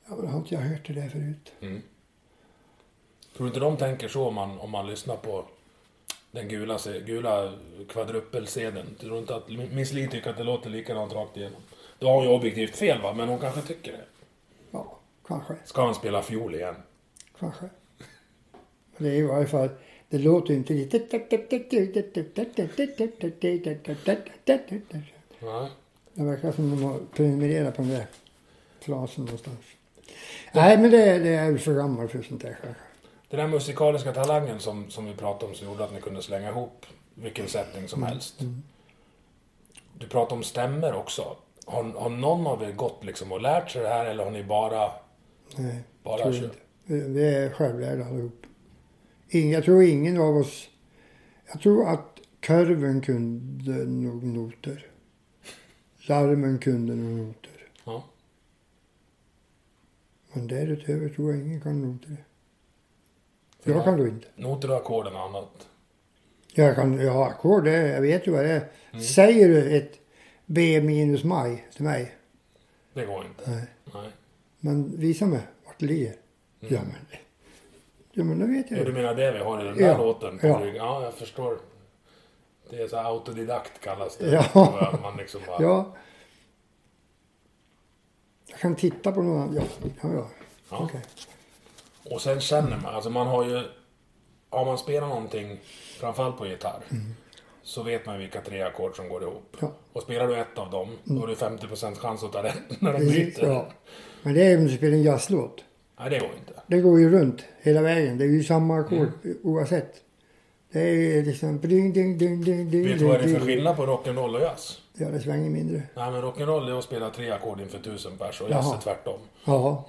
Ja, men har inte jag hört det där förut? Mm. Tror du inte de tänker så om man, om man lyssnar på den gula, gula kvadrupelsedeln? Tror du inte att Miss Li tycker att det låter likadant rakt igenom? Då har hon ju objektivt fel va, men hon kanske tycker det. Ja, kanske. Ska han spela fiol igen? Kanske. Det är i varje fall... Det låter inte lite... Nej. Det verkar som de har prenumererat på den där frasen någonstans. Nej, men det, det är för gammal för sånt där. Den där musikaliska talangen som, som vi pratade om som gjorde att ni kunde slänga ihop vilken sättning som helst. Du pratade om stämmer också. Har, har någon av er gått liksom och lärt sig det här eller har ni bara, Nej, bara tror kört? inte. Vi är självlärda allihop. Jag tror ingen av oss... Jag tror att kurven kunde nog noter. Larmen kunde nog noter. Ja. Men därutöver tror jag ingen kan noter. Jag kan då inte. Noter och ackord är något annat. Jag kan, ja ackord, det- jag vet ju vad det är. Säger du ett B minus maj till mig. Det går inte. Nej. Nej. Men visa mig vart det ligger. Ja men. Ja men då vet jag Ja, du det. menar det vi har i den där Ja. låten? Ja. ja, jag förstår. Det är så autodidakt kallas det. Ja. Man liksom bara, Ja. Jag kan titta på någon annan. Ja, ja, ja. Ja. Okej. Och sen känner man, alltså man har ju... Om man spelar någonting, framförallt på gitarr, så vet man vilka tre ackord som går ihop. Ja. Och spelar du ett av dem, då har du 50% chans att ta rätt [laughs] när de byter. ja. Men det är om du spelar en jazzlåt. Nej, det går inte. Det går ju runt hela vägen. Det är ju samma ackord oavsett. Det är liksom... Ding, ding, ding, ding, ding, Vet du vad det är för skillnad på rock'n'roll och jazz? Ja, det svänger mindre. Nej, men rock'n'roll är att spela tre ackord inför tusen pers och jazz är tvärtom. [laughs] Ja,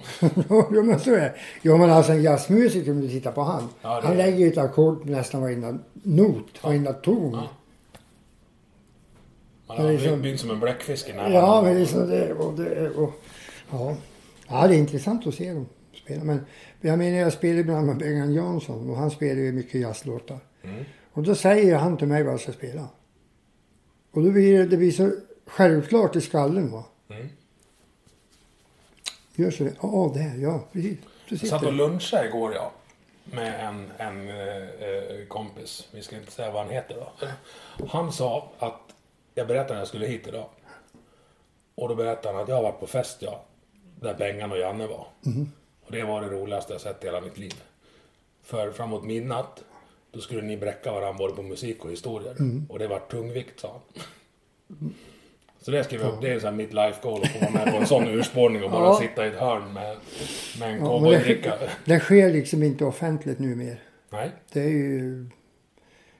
jo men så är det. Jo men alltså en jazzmusiker, om du tittar på han. Ja, han lägger ju ett ackord nästan varenda not, varenda ton. Ja. Man har det är som- byggd som en bläckfisk i Ja, men det är det och det är- och, ja. ja, det är intressant att se dem spela. Men jag menar, jag spelar ibland med Bengan Jansson och han spelar ju mycket jazzlåtar. Mm. Och då säger han till mig vad jag ska spela. Och då blir det, det blir så självklart i skallen va. Mm. Gör så det. Ja, det här, ja, precis. Jag satt och det. lunchade igår ja. Med en, en eh, eh, kompis. Vi ska inte säga vad han heter då. Han sa att, jag berättade när jag skulle hit idag. Och då berättade han att jag har varit på fest ja. Där Bengan och Janne var. Och det var det roligaste jag sett i hela mitt liv. För framåt midnatt, då skulle ni bräcka varandra både på musik och historier. Och det var tungvikt sa han. Så det skrev jag upp, det är så mitt life goal att få vara med på en sån urspårning och bara Ja. sitta i ett hörn med, med en Ja, cowboydricka. det, det sker liksom inte offentligt nu mer. Nej. Det är ju...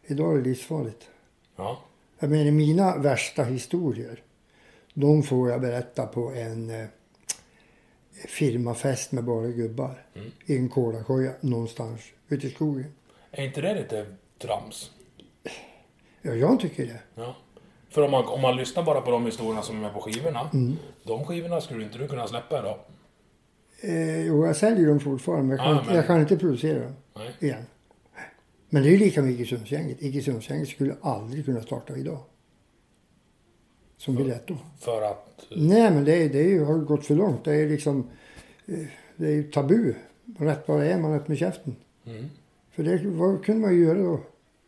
Idag är det livsfarligt. Ja. Jag menar mina värsta historier. De får jag berätta på en eh, firmafest med bara gubbar. Mm. I en kolakoja någonstans ute i skogen. Är inte det lite trams? Ja, jag tycker det. Ja. För om man, om man lyssnar bara på de historierna som är med på skivorna. Mm. De skivorna skulle inte du kunna släppa idag. Eh, jo, jag säljer dem fortfarande jag kan, Ja, inte, men- jag kan inte producera dem Nej. igen. Men det är ju lika med Iggesundsgänget. Iggesundsgänget skulle aldrig kunna starta idag. Som Biletto. För att... Nej, men det, är- det är har gått för långt. Det är liksom... eh, Det är ju tabu. Rätt vad det är man öppnar käften. Mm. För det vad kunde man göra då.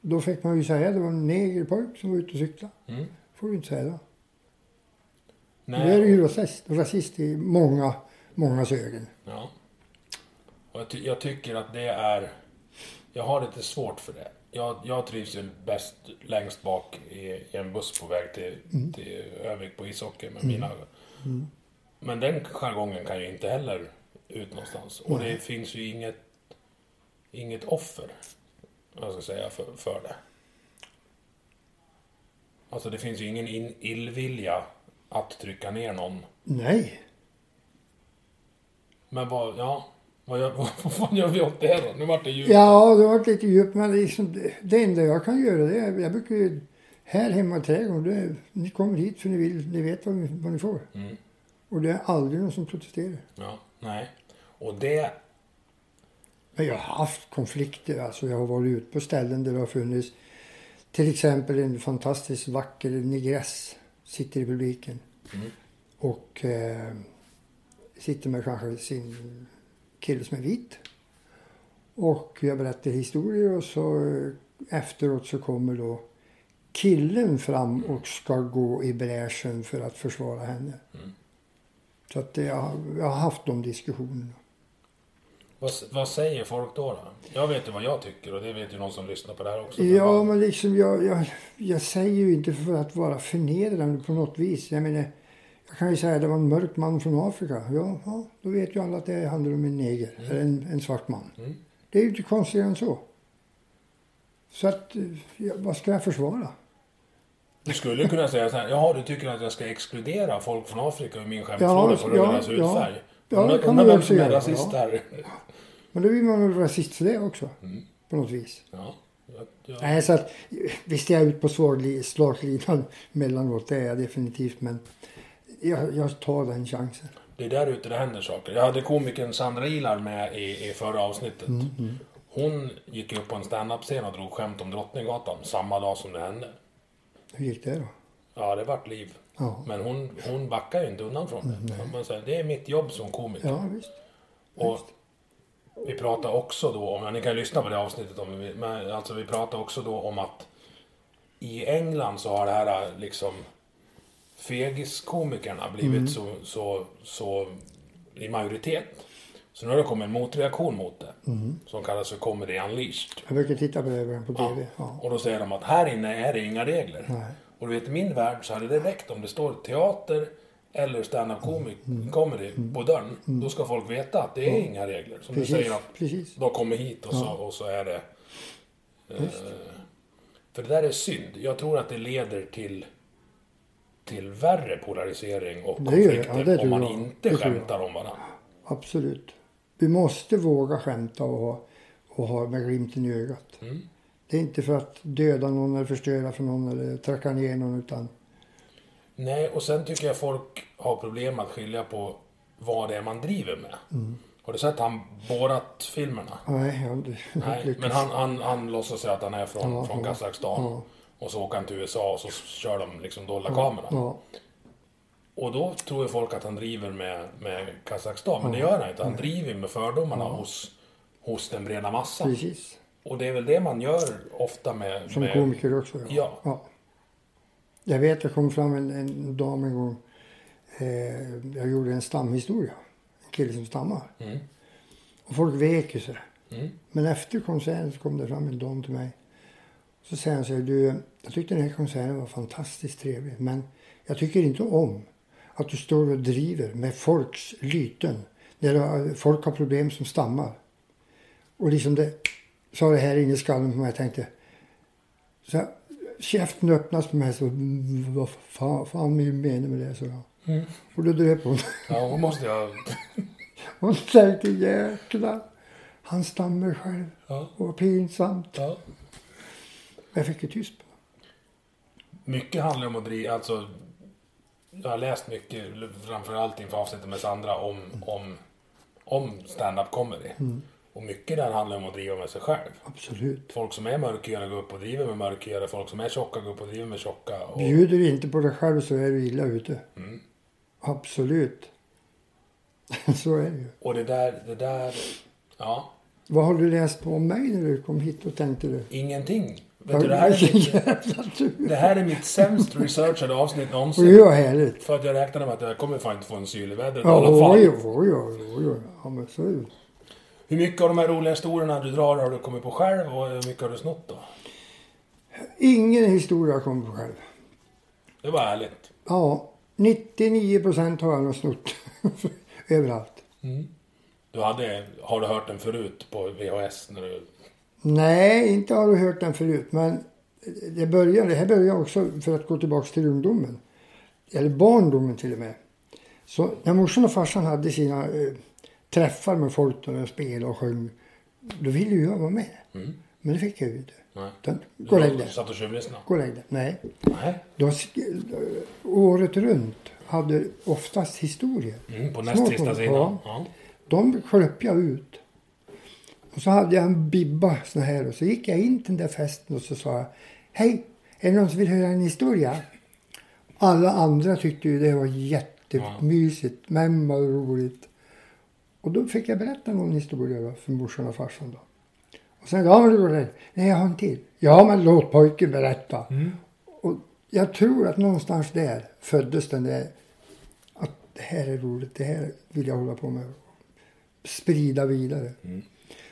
Då fick man ju säga att det var en negerpojk som var ute och cyklade. Mm. får du inte säga då. Nej. Då är ju rasist, rasist i många, mångas ögon. Ja. Och jag, ty- jag tycker att det är... Jag har lite svårt för det. Jag, jag trivs ju bäst längst bak i, i en buss på väg till, till Övik på ishockey med mina ögon. Men den jargongen kan ju inte heller ut någonstans. Och det finns ju inget, inget offer, vad ska jag säga, för, för det. Alltså det finns ju ingen in, illvilja att trycka ner någon Nej. Men vad, ja. Vad, gör, [laughs] vad fan gör vi åt det då? Nu vart det djupt. Ja, det var lite djupt, men liksom, det, det enda jag kan göra det är, jag brukar ju, här hemma i trädgården, det, ni kommer hit för ni vill, ni vet vad ni, vad ni får. Mm. Och det är aldrig någon som protesterar. Ja, nej. Och det, Men jag har haft konflikter, alltså jag har varit ute på ställen där det har funnits till exempel en fantastiskt vacker negress sitter i publiken. Mm. Och eh, sitter med kanske sin kille som är vit. Och jag berättar historier och så eh, efteråt så kommer då killen fram och ska gå i bräschen för att försvara henne. Mm. Så att det, jag, jag har haft de diskussionerna. Vad, vad säger folk då, då? Jag vet ju vad jag tycker och det vet ju någon som lyssnar på det här också. Ja, vad- men liksom jag, jag, jag säger ju inte för att vara förnedrande på något vis. Jag menar, jag kan ju säga att det var en mörk man från Afrika. Ja, ja då vet ju alla att det handlar om en neger, eller en, en svart man. Mm. Det är ju inte konstigare än så. Så att, ja, vad ska jag försvara? Du skulle kunna säga så här, jaha du tycker att jag ska exkludera folk från Afrika ur min Ja, skämtfråga på grund av ja, deras ja. hudfärg? Ja, det kan man vem också göra, ja. Men då blir man väl rasist för det också. Mm. På något vis. Ja, jag, Nej, så att visst är jag ute på slaglinan [laughs] mellanåt, det är jag definitivt. Men jag, jag tar den chansen. det är där ute det händer saker. Jag hade komikern Sandra Ilar med i, i förra avsnittet. Mm, Hon gick upp på en standup-scen och drog skämt om Drottninggatan samma dag som det hände. Hur gick det då? Ja, det vart liv. Ja, Men hon, hon backar ju inte undan från det. Man säger, det är mitt jobb som komiker. ja visst. och vi pratar också då om, ja, ni kan lyssna på det avsnittet om men alltså vi pratar också då om att i England så har det här liksom fegiskomikerna blivit så, så, så i majoritet. Så nu har det kommit en motreaktion mot det. Som kallas för Comedy Unleashed. Jag brukar titta på det på TV. Ja. Och då säger de att här inne är det inga regler. Nej. Och du vet, i min värld så hade det räckt om det står teater eller stand-up comic, Mm. comedy på dörren. Då ska folk veta att det är inga regler. Som Precis, du säger att precis. de kommer hit och så, och så är det... Eh, för det där är synd. Jag tror att det leder till till värre polarisering och Det det. konflikter Ja, det tror om man jag. inte Det skämtar om varandra. Absolut. Vi måste våga skämta och ha, och ha med glimten i ögat. Mm. Det är inte för att döda någon eller förstöra för någon eller tracka ner någon utan Nej, och sen tycker jag folk har problem att skilja på vad det är man driver med. Mm. Har du sett han Borat-filmerna? nej, jag har inte [laughs] Nej, men han, han, han låtsas säga att han är från, Ja, från ja, Kazakstan. ja. Och så åker han till USA och så kör de liksom dollarkameran. Ja, Och då tror ju folk att han driver med, med Kazakstan. Men det gör han inte. Han driver med fördomarna hos, hos den breda massan. precis. Och det är väl det man gör ofta med... Som med komiker också. Ja. Jag vet, det kom fram en, en dam en gång. Eh, jag gjorde en stamhistoria. En kille som stammar. Mm. Och folk vek ju sig. Mm. Men efter konserten så kom det fram en dam till mig. Så säger han så här, du, jag tyckte den här konserten var fantastiskt trevlig. Men jag tycker inte om att du står och driver med folks lyten. När folk har problem som stammar. Och liksom det sa det här inne i skallen på mig. Jag tänkte, så käften öppnas på mig. Så, "Mm, vad fan, fan menar med det? Så jag. Mm. Och då dröp hon. Ja, hon måste jag... [laughs] Hon tänkte jäklar. Han stammar själv. Ja, Och pinsamt. ja. Jag fick ju tyst på Mycket handlar om att driva... Alltså, jag har läst mycket, framförallt inför avsnittet med Sandra, om, om, om stand-up comedy. Och mycket där handlar om att driva med sig själv. Absolut. Folk som är mörkhyade går upp och driver med mörkhyade. Folk som är tjocka går upp och driver med tjocka. Och, Bjuder du inte på dig själv så är du illa ute. Mm. Absolut. [laughs] så är det ju. och det där, det där... Ja, Vad har du läst på om mig när du kom hit och tänkte du? ingenting. Vet du, det, här är [laughs] mitt, det här är mitt sämst researchade avsnitt någonsin. det var härligt. För att jag räknade med att jag kommer fan inte få en syl i vädret i Ja, alla fall. oj, oj, oj, oj, oj. Ja, men så är det. Hur mycket av de här roliga historierna du drar har du kommit på själv och hur mycket har du snott då? Ingen historia kom på själv. Det var ärligt. Ja, 99 procent har jag nog snott. [laughs] Överallt. Du hade, har du hört den förut på VHS? När du, Nej, inte har du hört den förut. Men det, började, det här började också för att gå tillbaka till ungdomen. Eller barndomen till och med. Så när morsan och farsan hade sina eh, träffar med folk där de spelade och sjöng. Då ville ju jag vara med. Men det fick jag ju inte. nej. Utan, Gå och lägg dig. Satt och tjuvlyssnade? Gå och lägg dig. Nej. Nej. De, året runt hade oftast historier. Mm, på näst sista sidan? ja. De klöp jag ut. Och så hade jag en bibba sån här och så gick jag in till den där festen och så sa jag Hej, är det någon som vill höra en historia? Alla andra tyckte ju det var jättemysigt, men vad roligt. Och då fick jag berätta någon historia för morsan och farsan då. Och sen, ja men det. Nej, jag har en till. Ja, men låt pojken berätta. Och jag tror att någonstans där föddes den där att det här är roligt, det här vill jag hålla på med. Sprida vidare.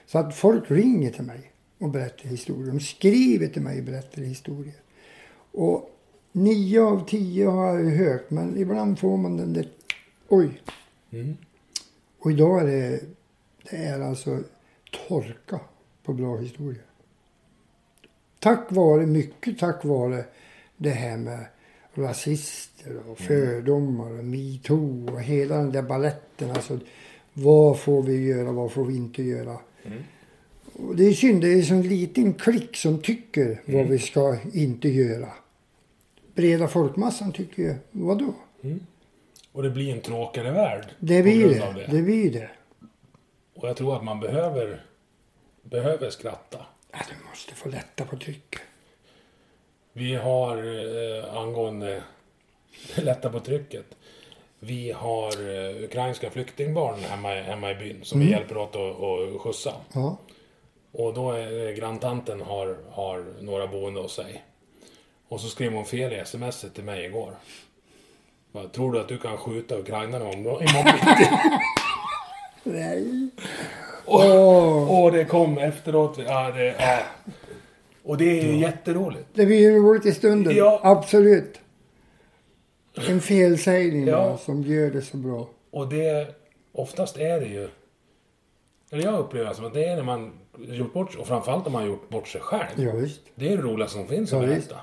Så att folk ringer till mig och berättar historier. De skriver till mig och berättar historier. Och nio av tio har jag ju hört, men ibland får man den där, oj. Och idag är det, det är alltså torka på bra historier. Tack vare, mycket tack vare det här med rasister och fördomar och metoo och hela den där balletten. Alltså, vad får vi göra, vad får vi inte göra? Och det är synd, det är en sån liten klick som tycker vad vi ska inte göra. Breda folkmassan tycker ju, vadå? Och det blir en tråkigare värld. Det blir av det. Det blir det. Och jag tror att man behöver, behöver skratta. Ja, du måste få lätta på trycket. Vi har eh, angående [laughs] lätta på trycket. Vi har eh, ukrainska flyktingbarn hemma, hemma i byn som vi hjälper åt att, att skjutsa. Ja. Och då är eh, granntanten har, har några boende hos sig. Och så skrev hon fel i sms till mig igår. Bara, Tror du att du kan skjuta ukrainarna om- imorgon bitti? [laughs] Nej. Och, och det kom efteråt. Ja, det, ja. Och det är jätteroligt. Det blir roligt i stunden. Ja. Absolut. En felsägning Ja. som gör det så bra. Och det, oftast är det ju... Eller jag upplever det som att det är när man gjort bort och framförallt om man gjort bort sig själv. Ja, visst. Det är det roligaste som finns att Ja, berätta.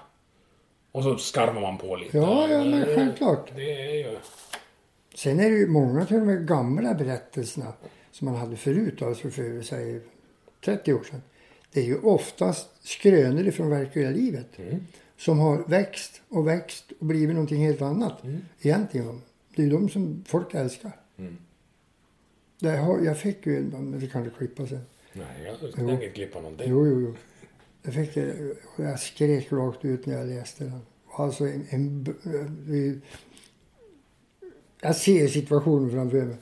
Och så skarvar man på lite. Ja, ja, men självklart. Det är ju... Sen är det ju många och med gamla berättelserna som man hade förut, alltså för säg 30 år sedan. Det är ju oftast skrönor ifrån verkliga livet. Som har växt och växt och blivit någonting helt annat. Egentligen. Det är ju de som folk älskar. Det har, jag fick ju, men det kan du klippa sen. Nej, jag tänker inte klippa någonting. Jo, jo, jo. Jag, fick, jag skrek rakt ut när jag läste den. Alltså en, en, jag ser situationen framför mig.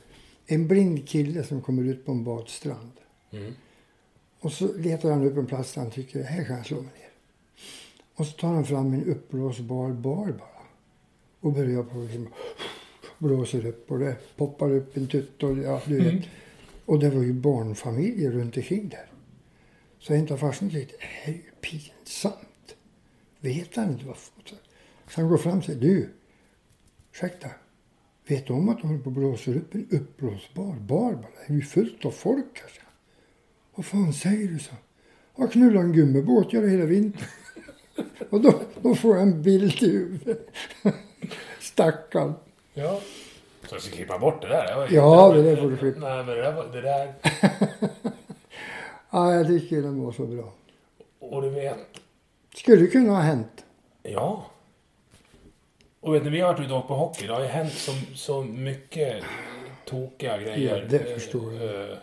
En blind kille som kommer ut på en badstrand. Mm. Och så letar han upp en plats där han tycker här kan jag slå mig ner. Och så tar han fram en uppblåsbar bar bara. Och börjar på liksom, blåser upp och det poppar upp en tutt och ja, du vet. Och det var ju barnfamiljer runt omkring där. Så en av farsan tyckte, det här är ju pinsamt. Vet han inte vad Så han går fram och säger, du, ursäkta. Vet du om att de håller på och blåser upp en uppblåsbar bar bara? Det är ju fullt av folk han. Vad fan säger du, så? Jag knullar en gummibåt, gör det hela vintern. [laughs] och då, då får jag en bild i huvudet. [laughs] Stackarn. Ja. Så jag ska klippa bort det där. Det Ja, det där får du klippa. Nej, men det där, det där... [laughs] Ja, jag tycker den var så bra. Och du vet... Skulle kunna ha hänt. Ja. Och vet ni, vi har varit ute och på hockey. Det har ju hänt så, så mycket tokiga grejer. Ja, det förstår jag. Eh,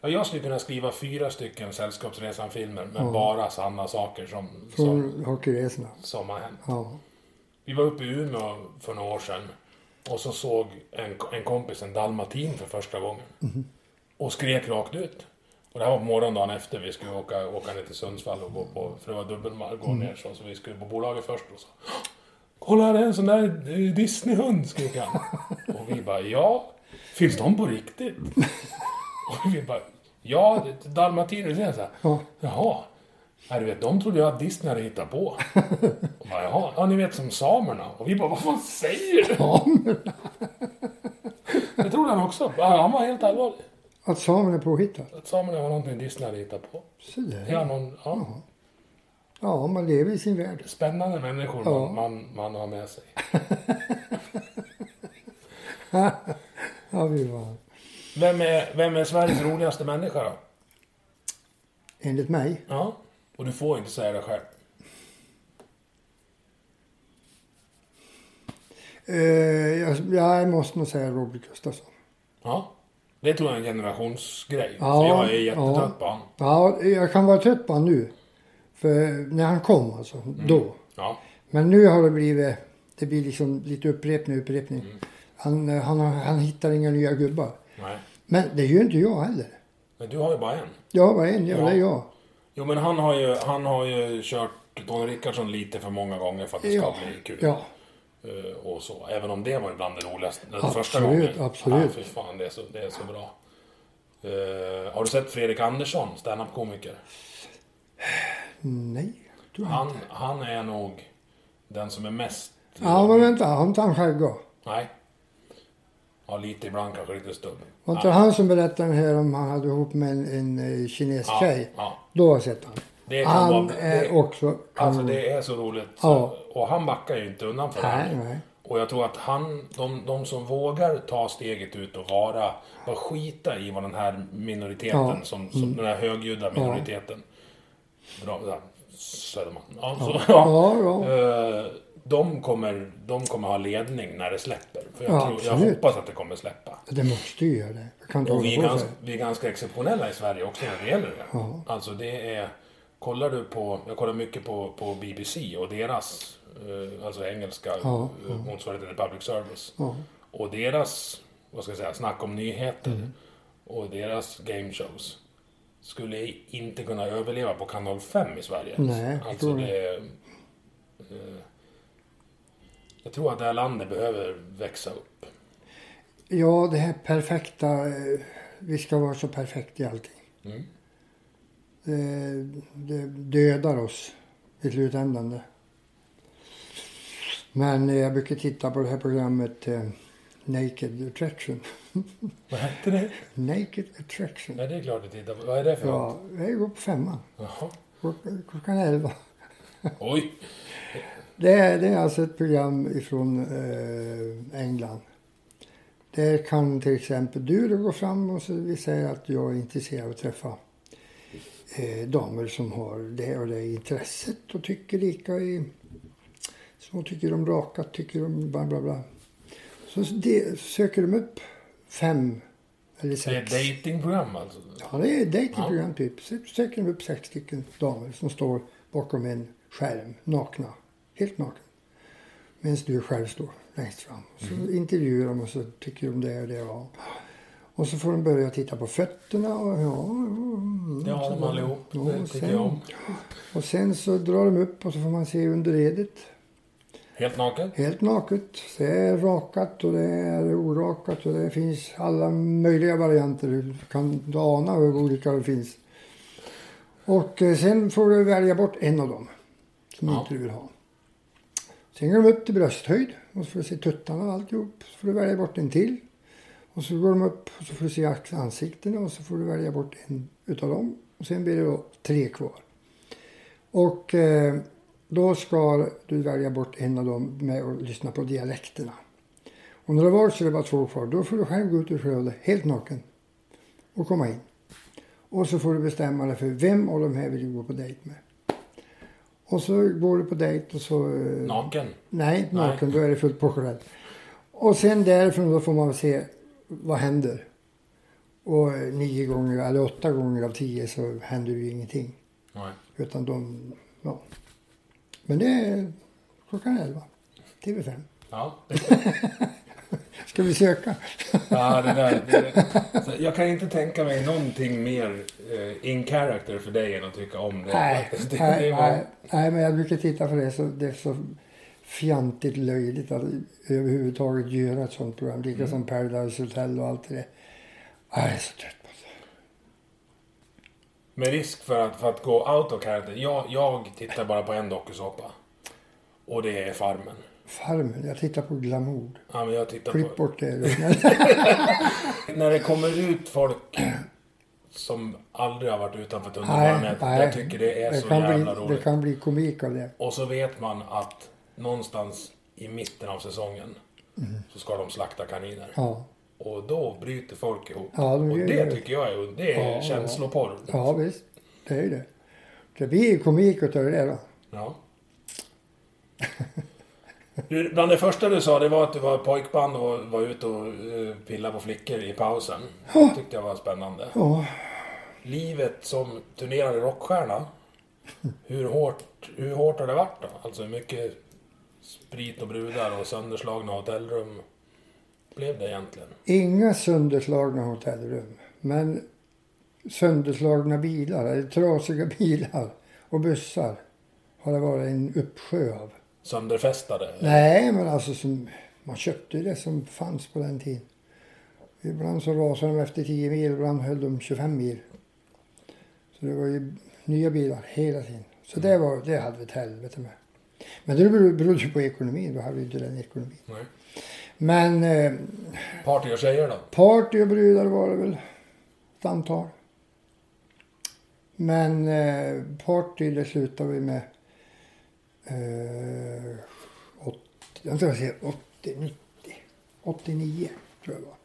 Ja, jag skulle kunna skriva fyra stycken Sällskapsresan-filmer med Ja. bara sanna saker som, som, Från hockeyresorna. som har hänt. Ja. Vi var uppe i Umeå för några år sedan och så såg en, en kompis en dalmatin för första gången. Och skrek rakt ut. Och det här var morgondagen efter vi skulle åka, åka ner till Sundsvall och gå på, för det var dubbelmark, gå ner så, så vi skulle på bolaget först och så. Kolla det är en sån där Disneyhund, skrek han. Och vi bara, ja, finns de på riktigt? [laughs] Och vi bara, ja, dalmatiner, det så här. Ja. Jaha. Nej, du vet, de trodde jag att Disney hade hittat på. Och bara, Jaha, ja ni vet som samerna. Och vi bara, vad fan säger du? Det trodde han också. Han var helt allvarlig. Att samerna är påhittad. Att samerna var någonting Disney hade hittat på. Så där. Ja, någon, ja, Ja, man lever i sin värld. spännande människor Ja. man, man, man har med sig. [laughs] Ja, vi var. Vem är, vem är Sveriges roligaste människa då? Enligt mig. Ja. Och du får inte säga det själv. Eh, jag, jag måste nog säga Robert Gustafsson. Ja. Det tror jag är en generationsgrej. Ja, för jag är jättetrött ja. på honom. Ja, jag kan vara trött på honom nu. För när han kom alltså, då. Ja. Men nu har det blivit, det blir liksom lite upprepning, upprepning. Han, eh, han, har- han hittar inga nya gubbar. Nej. Men det gör inte jag heller. Men du har ju bara en. Jag var en, ja, Ja. det är jag. Jo men han har ju, han har ju kört Don Rickardsson lite för många gånger för att det ska Ja. bli kul. Ja, och så. Även om det var ibland det roligaste. Den Absolut, första gången. absolut. Fy fan, det är så, det är så bra. Eh, har du sett Fredrik Andersson, standup-komiker? nej. tror jag. Han, han är nog den som är mest... Ja, men vänta, har inte han skägga? Nej. Ja, lite ibland kanske lite stubb. Var inte han som berättade här om han hade ihop med en, en eh, kines Ja, tjej? ja. Då har jag sett han. Det kan Han vara- är det- också Alltså kanon. det är så roligt. Ja. Och han backar ju inte undan för det Nej, här. nej. Och jag tror att han, de, de som vågar ta steget ut och vara, bara skita i vad den här minoriteten, Ja. Mm. som, som den här högljudda minoriteten. Bra, där, Söderman. Ja, så, Ja, ja. Eh, De kommer, de kommer ha ledning när det släpper. För jag, Ja, tror, jag hoppas att det kommer släppa. Det måste ju göra det. Jag kan inte Och vi är, ganska, vi är ganska exceptionella i Sverige också när det gäller det. Ja. Alltså det är... Kollar du på... Jag kollar mycket på, på BBC och deras... eh, alltså engelska Ja, ja, motsvarigheten till public service. Ja. Och deras, vad ska jag säga, snack om nyheter Mm. och deras game shows skulle inte kunna överleva på kanal 5 i Sverige. Nej, jag alltså det eh, Jag tror att det här landet behöver växa upp. Ja, det här perfekta. eh, Vi ska vara så perfekt i allting. Mm. Det, det dödar oss i slutändan. Men eh, jag brukar titta på det här programmet eh, Naked Attraction. [laughs] Vad hette det? Naked Attraction. Nej, det är klart vi tittar på. Vad är det för något? Ja, jag går på femman. Jaha. Klockan elva. Oj! Det är, det är alltså ett program ifrån eh, England. Där kan till exempel du då gå fram och så vi säger att jag är intresserad av att träffa eh, damer som har det och det intresset och tycker lika i... Som tycker om rakat, tycker om bla bla bla. Så det, söker de upp fem eller Det är sex. datingprogram alltså? Ja, det är ett dejtingprogram typ. Så söker de upp sex stycken damer som står bakom en skärm, nakna. Helt nakna. Medan du själv står längst fram. Så intervjuar de och så tycker de det och det. Ja. Och så får de börja titta på fötterna och ja. mm, Det har de allihop. Ja, Det och sen- jag. Och sen så drar de upp och så får man se underredet. Helt naken? Helt naket. Det är rakat och det är orakat och det finns alla möjliga varianter. Du kan ana hur olika det finns. Och eh, sen får du välja bort en av dem som Ja. inte du vill ha. Sen går de upp till brösthöjd och så får du se tuttarna och alltihop. Så får du välja bort en till. Och så går de upp och så får du se ansiktena och så får du välja bort en utav dem. Och sen blir det då tre kvar. Och eh, då ska du välja bort en av dem med att lyssna på dialekterna. Och när det var så det var två kvar, då får du själv gå ut ur flödet helt naken och komma in. Och så får du bestämma dig för vem av de här vill du gå på dejt med. Och så går du på dejt och så... eh, Naken? Nej, naken. Då är det fullt påklädd. Och sen därifrån då får man se vad händer. Och eh, nio gånger, eller åtta gånger av tio så händer ju ingenting. Nej. Utan de, ja. Men det är klockan elva. TV5. Ja, [laughs] Ska vi söka? Ja, det där, det, jag kan inte tänka mig någonting mer eh, in character för dig än att tycka om det. Nej, [laughs] det, nej, det var, nej, nej, men jag brukar titta på det så det så fjantigt löjligt att överhuvudtaget göra ett sånt program. Lika Mm. som Paradise Hotel och allt det där. Jag är så trött på det. Med risk för att, för att gå out of character. Jag, jag tittar bara på en dokusåpa. Och det är Farmen. Farmen, jag tittar på Glamour. Ja, men jag tittar Klipp på... bort det. [laughs] När det kommer ut folk som aldrig har varit utanför tunnelbanenätet. nej. Jag tycker det är så kan jävla bli, roligt. Det kan bli komik av det. Och så vet man att någonstans i mitten av säsongen så ska de slakta kaniner. Mm. Ja, Och då bryter folk ihop. Ja, de och det det. tycker jag är, det är Ja, känsloporr. ja visst. Det är det. Det blir komik utav det då. Ja. Du, Bland det första du sa det var att du var pojkband och var ute och uh, pillade på flickor i pausen. Det tyckte jag var spännande. Ja, Livet som turnerande rockstjärna. Hur hårt, hur hårt har det varit då? Alltså hur mycket sprit och brudar och sönderslagna hotellrum blev det egentligen? inga sönderslagna hotellrum. Men sönderslagna bilar, eller trasiga [laughs] bilar och bussar har det varit en uppsjö av. Sönderfestade? Nej, men alltså som, man köpte det som fanns på den tiden. Ibland så rasade de efter 10 mil, ibland höll de 25 mil. Så det var ju nya bilar hela tiden. Så det, var, det hade vi ett helvete med. Men det berodde ju på ekonomin, då hade vi inte den ekonomin. Nej. Men eh, Party och tjejer då? party och brudar var det väl ett antal. Men eh, party det slutade vi med eh, 80, jag tror jag säger 80, 90, 89 tror jag det var.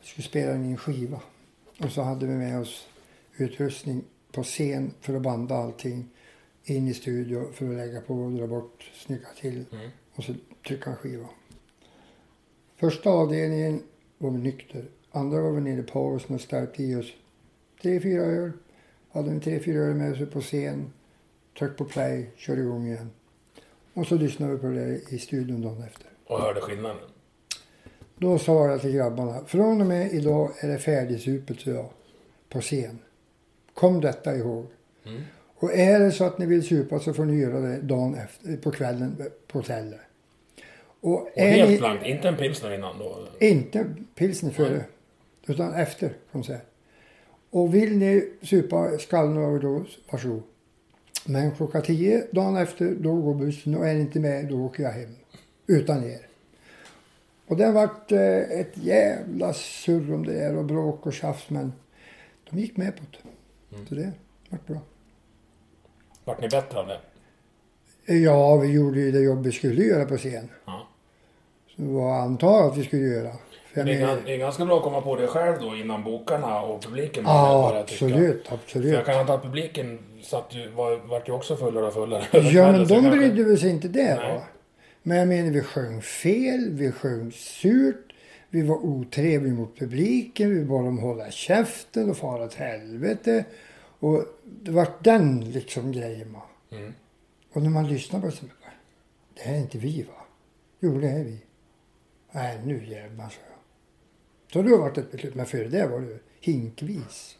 Vi skulle spela in en skiva. Och så hade vi med oss utrustning på scen för att banda allting. In i studio för att lägga på och dra bort, snygga till Mm. och så trycka en skiva. Första avdelningen var vi nykter. Andra var vi nere i pausen och stärkte i oss tre, fyra öl. Hade en tre, fyra öl med oss på scen. Tryck på play, körde igång igen. Och så lyssnade vi på det i studion dagen efter. Och hörde skillnaden? Då sa jag till grabbarna, från och med idag är det färdigsupet jag på scen. Kom detta ihåg. Mm. Och är det så att ni vill supa så får ni göra det dagen efter, på kvällen på hotellet. Och, Och helt ni, blankt, inte en pilsner innan då? inte pilsner före, utan efter konsert. Och vill ni supa skallen över då, varsågod. Men klockan tio dagen efter, då går bussen och är ni inte med, då åker jag hem. Utan er. Och det har varit eh, ett jävla surr om det där och bråk och tjafs, men de gick med på det. Så det vart bra. Vart ni bättre av det? Ja, vi gjorde ju det jobb vi skulle göra på scen. Ja. Så jag antar att vi skulle göra. För Det är, gan- det är ganska bra att komma på det själv då innan bokarna och publiken Ja, börjar tycka. absolut, För jag absolut. kan anta att publiken satt ju, var, vart ju också fullare och fullare. Ja, [laughs] men de brydde väl sig inte det Nej. va. Men jag menar, vi sjöng fel, vi sjöng surt, vi var otrevliga mot publiken, vi bad dem hålla käften och fara åt helvete. Och det var den liksom grejen va. Mm. Och när man lyssnar på det så det här är inte vi va? Jo, det är vi. Nej, nu jävlar så jag. Så det har varit ett beslut, men före det var det hinkvis.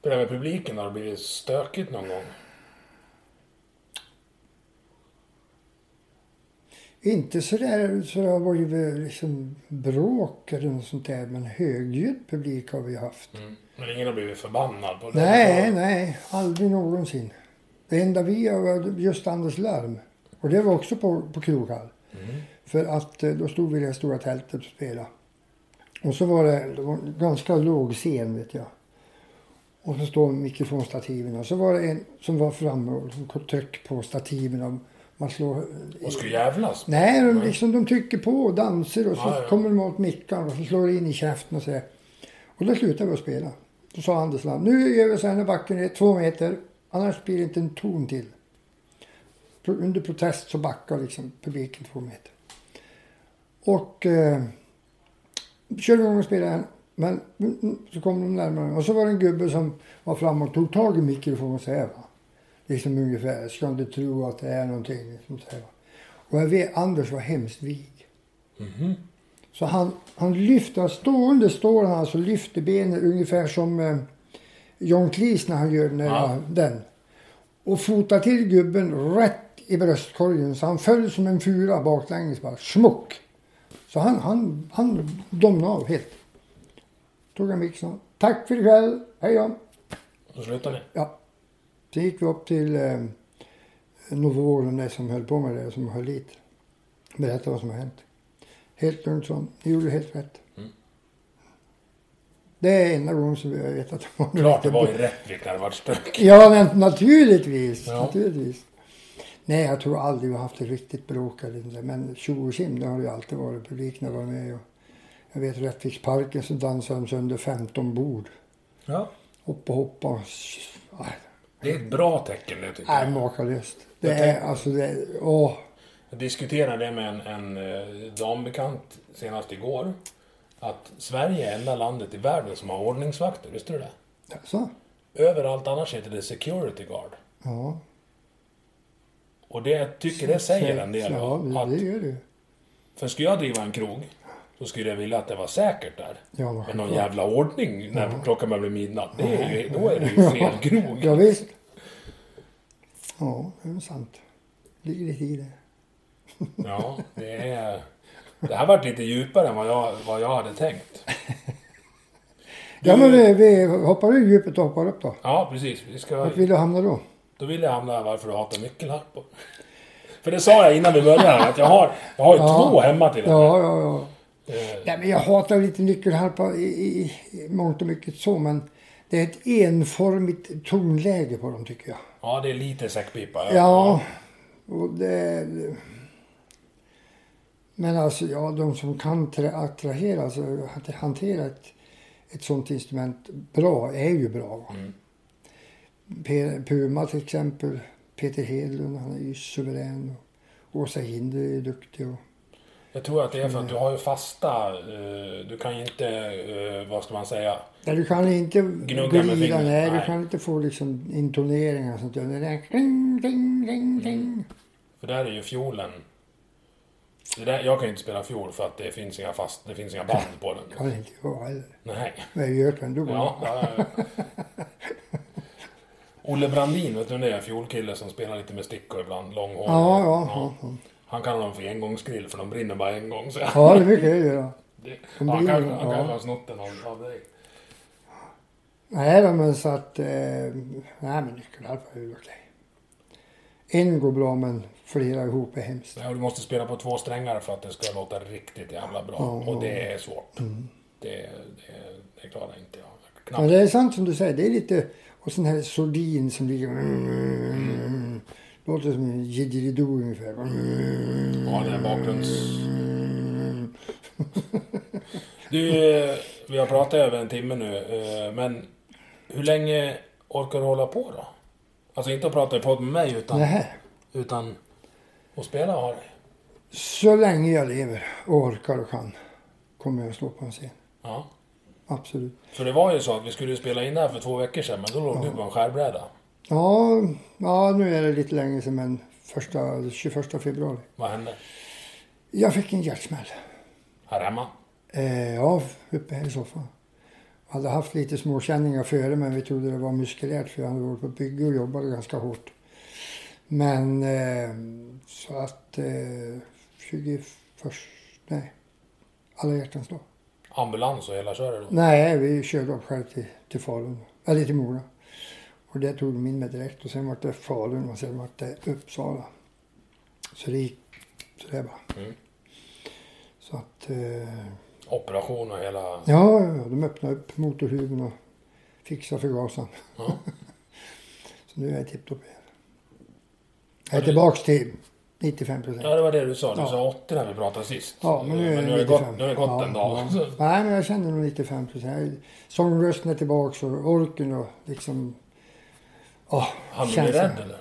Det där med publiken har det blivit stökigt någon gång. Inte sådär så det har varit liksom bråk eller något sånt där. Men högljudd publik har vi haft. Mm. Men ingen har blivit förbannad på det. Nej, nej. Aldrig någonsin. Det enda vi var just Anders Larm. Och det var också på, på Kroghall. För att eh, då stod vi i det stora tältet och spelade. Och så var det, det var en ganska låg scen vet jag. Och så står mikrofonstativen och så var det en som var framme och som tryck på stativen. Och man slår Och skulle jävlas. Nej, de, liksom, de trycker på och dansar och så Ja, ja. kommer de åt mickan och så slår in i käften och så. Och då slutade vi att spela. Då sa Andersland, nu gör vi så här när backen är två meter, annars blir det inte en ton till. Under protest så backar liksom publiken två meter. Och eh, körde igång och spelade igen. Men mm, mm, så kom de närmare och så var det en gubbe som var framme och tog tag i mikrofonen och så här va. Liksom ungefär, jag ska inte tro att det är någonting. Liksom så här, va. Och jag vet, Anders var hemskt vig. Mm -hmm. Så han, han lyfter, stående står han alltså, lyfter benen ungefär som eh, John Cleese när han gör den, Ja. den. Och fotar till gubben rätt i bröstkorgen så han föll som en fura baklänges bara. Smuck! Så han, han, han domnade av helt. Tog han mixen. Tack för ikväll, hej då. Så slutar ni? Ja. Sen gick vi upp till eh, Novovården, som höll på med det, som höll dit. Berättade vad som har hänt. Helt han. Ni gjorde helt rätt. Mm. Det är enda gången som jag vet att det var Klart det var i Rättvik när det vart stök. Ja, men naturligtvis. Ja. naturligtvis. Nej, jag tror aldrig vi har haft ett riktigt bråk eller inte. Men tjo och det har ju alltid varit. Publiken har varit med. Och jag vet Rättviksparken så dansade de sönder 15 bord. Ja. Hoppa, hoppa. Nej, Det är ett bra tecken det tycker Nej, jag. makalöst. Det Jag är alltså det. Åh. Jag diskuterade det med en, en eh, dambekant senast igår. Att Sverige är enda landet i världen som har ordningsvakter. Visste du det? Alltså, Överallt annars heter det security guard. ja. Och det jag tycker det säger en del. Ja, det, att, det gör det. för skulle jag driva en krog så skulle jag vilja att det var säkert där. Ja, men någon jävla ordning när klockan börjar bli midnatt. Det är ju, då är det ju fel krog. Ja, visst. Ja, det är sant. ligger lite i det. Ja, det är... Det här varit lite djupare än vad jag, vad jag hade tänkt. Ja, men vi, vi hoppar ur djupet och hoppar upp då. Ja, precis. Vi ska... Vart vill du hamna då? Då vill jag hamna varför du hatar nyckelharpor. För det sa jag innan vi började här, att jag har, jag har ju Ja. två hemma till och med. Ja, ja, ja. Nej, men jag hatar lite nyckelharpa i, i, i mångt och mycket så, men det är ett enformigt tonläge på dem tycker jag. Ja, det är lite säckpipa. Ja, och det... Men alltså, ja, de som kan tra- attrahera, alltså att hantera ett, ett sånt instrument bra, är ju bra. Mm. Puma till exempel, Peter Hedlund, han är ju suverän. Och Åsa Hinder är duktig. Och, Jag tror att det är för att du har ju fasta... eh, Du kan ju inte, eh, vad ska man säga? ja, du kan inte Gnugga med fingret, nej, du nej. kan inte få liksom intoneringar och sånt där. Det där, ring, ring, ring, ring. För där är ju fiolen... Det där, jag kan ju inte spela fiol för att det finns inga fast, det finns inga band på den. Kan inte jag heller. Nej. Men jag gör det ändå. Ja, ja, ja. Olle Brandin, vet du vem det är? Fiolkille som spelar lite med stickor ibland, långhårig. Ja, ja, ja. Han kallar dem för engångsgrill för de brinner bara en gång. Så Ja, det brukar jag göra. det, de han brinner, kan, ja. kan ha snott den av, dig. Nej men så att... Eh, nej, men nyckelharpa är ju okej. En går bra, men flera ihop är hemskt. Ja, du måste spela på två strängar för att det ska låta riktigt jävla bra. Ja, och det är svårt. Det, det, det klarar inte jag. Knappt. Men det är sant som du säger, det är lite... Och sån här sordin som ligger... Mm, låter som en didgeridoo ungefär. Mm, Ja, den här bakgrunds... [laughs] Du, vi har pratat över en timme nu, eh, men hur länge orkar du hålla på då? Alltså inte att prata i podd med mig, utan, Nej, utan att spela har dig. så länge jag lever och orkar och kan kommer jag att stå på en scen. Ja. Absolut. För det var ju så att vi skulle spela in det här för två veckor sedan, men då låg du på en skärbräda. Ja, ja, nu är det lite länge sedan, men första, 21 februari. Vad hände? Jag fick en hjärtsmäll. Här hemma? Eh, ja, uppe här i soffan. Jag hade haft lite småkänningar före men vi trodde det var muskulärt för jag hade varit på bygge och jobbade ganska hårt. Men eh, så att eh, 21... Nej. Alla hjärtans dag. Ambulans och hela köret? Nej, vi körde upp själv till, till Falun. Eller till Mora. Och det tog de in mig direkt och sen var det Falun och sen var det Uppsala. Så det gick sådär bara. Mm. Så att... Eh, Operation och hela... Ja, de öppnade upp motorhuven och fixade förgasaren. Ja. [laughs] Så nu är jag tipptopp igen. Jag är tillbaks till 95 procent. Ja, det var det du sa. Du Ja. sa 80 när vi pratade sist. Ja, men nu är men nu det har det 95. gått, nu det gått ja, en dag. ja. Nej, men jag känner nog 95 procent. Sångrösten är tillbaks och orken och liksom... Ja, Han blir rädd eller?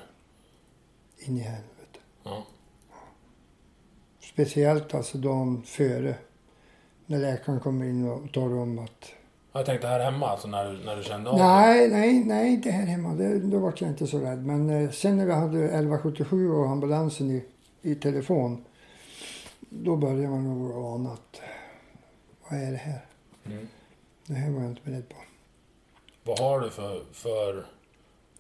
In i helvete. Ja. Speciellt alltså dagen före. När läkaren kommer in och talar om att... Jag tänkte här hemma, alltså när, du- när du kände av det. Nej, nej, nej, inte här hemma. Det, då var jag inte så rädd. Men eh, sen när vi hade 1177 och ambulansen i, i telefon. då börjar man nog ana att vad är det här? Mm. Det här var jag inte beredd på. Vad har du för, för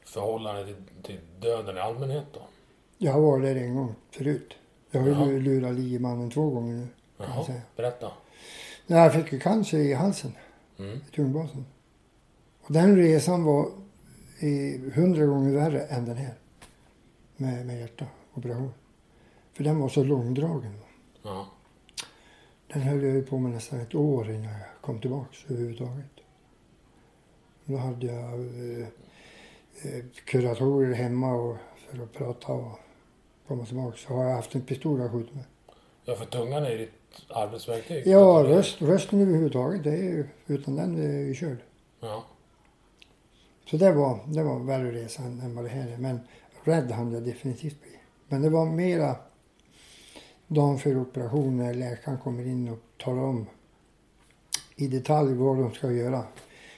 förhållande till, till döden i allmänhet då? Jag har varit där en gång förut. Jag har ju lurat liemannen två gånger nu. Jaha, berätta. Nej, jag fick ju cancer i halsen, Mm. i tungbasen. Och den resan var hundra gånger värre än den här. Med, med hjärtaoperation. För den var så långdragen. Ja. Den höll jag ju på med nästan ett år innan jag kom tillbaks överhuvudtaget. Då hade jag eh, eh, kuratorer hemma och för att prata och komma tillbaks. Så har jag haft en pistol jag skjutit med. ja, för tungan är ditt arbetsverktyg. Ja, röst, rösten överhuvudtaget, det är ju, utan den är ju körd. Ja. Så det var, det var en värre resa än, än vad det här är. Men rädd hann jag definitivt bli. Men det var mera dagen för operation när läkaren kommer in och talar om i detalj vad de ska göra.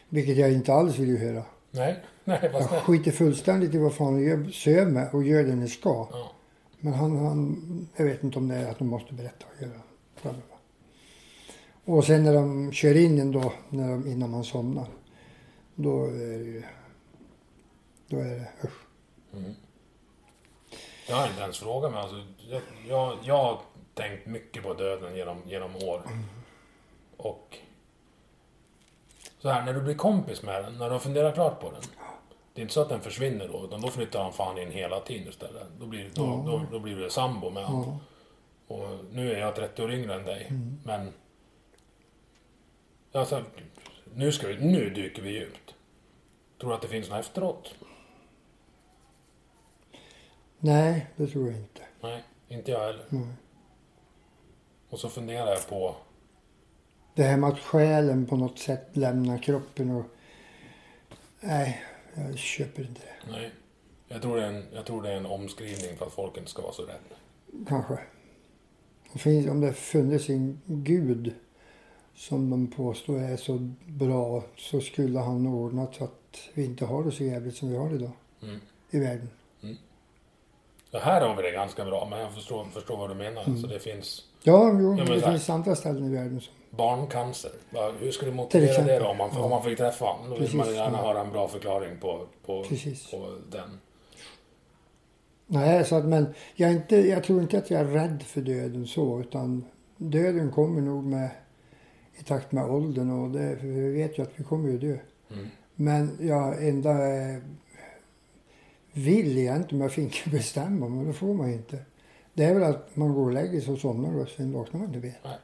Vilket jag inte alls vill ju höra. Nej, [laughs] nej, vad Jag skiter fullständigt i vad fan de gör, söv med och gör det ni ska. Ja. Men han, han, jag vet inte om det är att de måste berätta och göra. Och sen när de kör in en då, när de, innan man somnar. Då är det ju, då är det usch. Mm. Jag har inte ens frågat mig. Alltså, jag, jag, jag har tänkt mycket på döden genom, genom år. Och så här, när du blir kompis med den, när du har funderat klart på den. Det är inte så att den försvinner då, utan då flyttar han fan in hela tiden istället. Då blir, då, Ja. då, då blir du sambo med honom. Ja. Och nu är jag 30 år yngre än dig, men... Alltså, nu, ska vi, nu dyker vi djupt. Tror du att det finns något efteråt? Nej, det tror jag inte. Nej, inte jag heller. Nej. Och så funderar jag på... Det här med att själen på något sätt lämnar kroppen och... Nej, jag köper inte det. Nej. Jag tror, det är en, jag tror det är en omskrivning för att folk inte ska vara så rädda. Kanske. Det finns, om det funnits en gud som de påstår är så bra så skulle han ordnat så att vi inte har det så jävligt som vi har idag Mm. i världen. Så här har vi det ganska bra, men jag förstår, förstår vad du menar. Så det finns Ja, jo, men det finns andra ställen i världen som... barncancer. Hur skulle du motivera det då? Om man, om man fick träffa honom? Då vill Precis, man gärna ja. höra en bra förklaring på, på, Precis. på den. Nej, så att, men jag, inte, jag tror inte att jag är rädd för döden så, utan döden kommer nog med i takt med åldern och det, vi vet ju att vi kommer ju dö. Mm. Men jag enda vill egentligen om jag fick bestämma, men det får man inte. Det är väl att man går och lägger sig och somnar och sen vaknar man inte mer.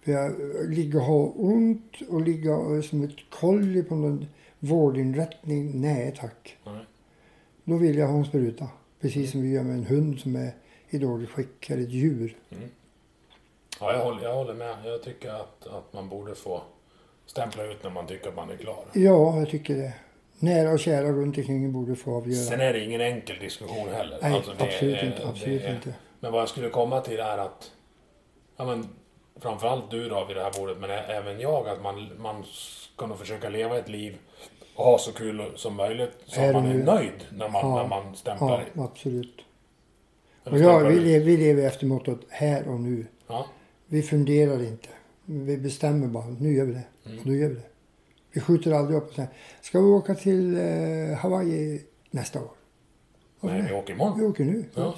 För jag ligger och har ont och ligga som ett kolli på någon vårdinrättning, nej tack. Nej. Då vill jag ha en spruta. Precis som vi gör med en hund som är i dåligt skick, eller ett djur. Ja, jag håller, jag håller med. Jag tycker att, att man borde få stämpla ut när man tycker att man är klar. Ja, jag tycker det. Nära och kära runt omkring borde få avgöra. Sen är det ingen enkel diskussion heller. Nej, Alltså, absolut är- inte. Absolut är- inte. Men vad jag skulle komma till är att, ja men, framförallt du då vid det här bordet, men även jag, att man, man ska nog försöka leva ett liv och ha så kul som möjligt så Är man är nöjd när man, Ja, när man stämplar. Ja, absolut. Och ja, vi, lever, vi lever efter mottot här och nu. Ja, Vi funderar inte. Vi bestämmer bara. Nu gör vi det. Mm. Och då gör vi det. Vi skjuter aldrig upp och säger, ska vi åka till eh, Hawaii nästa år? Varför nej, vi åker imorgon. Vi åker nu. Ja.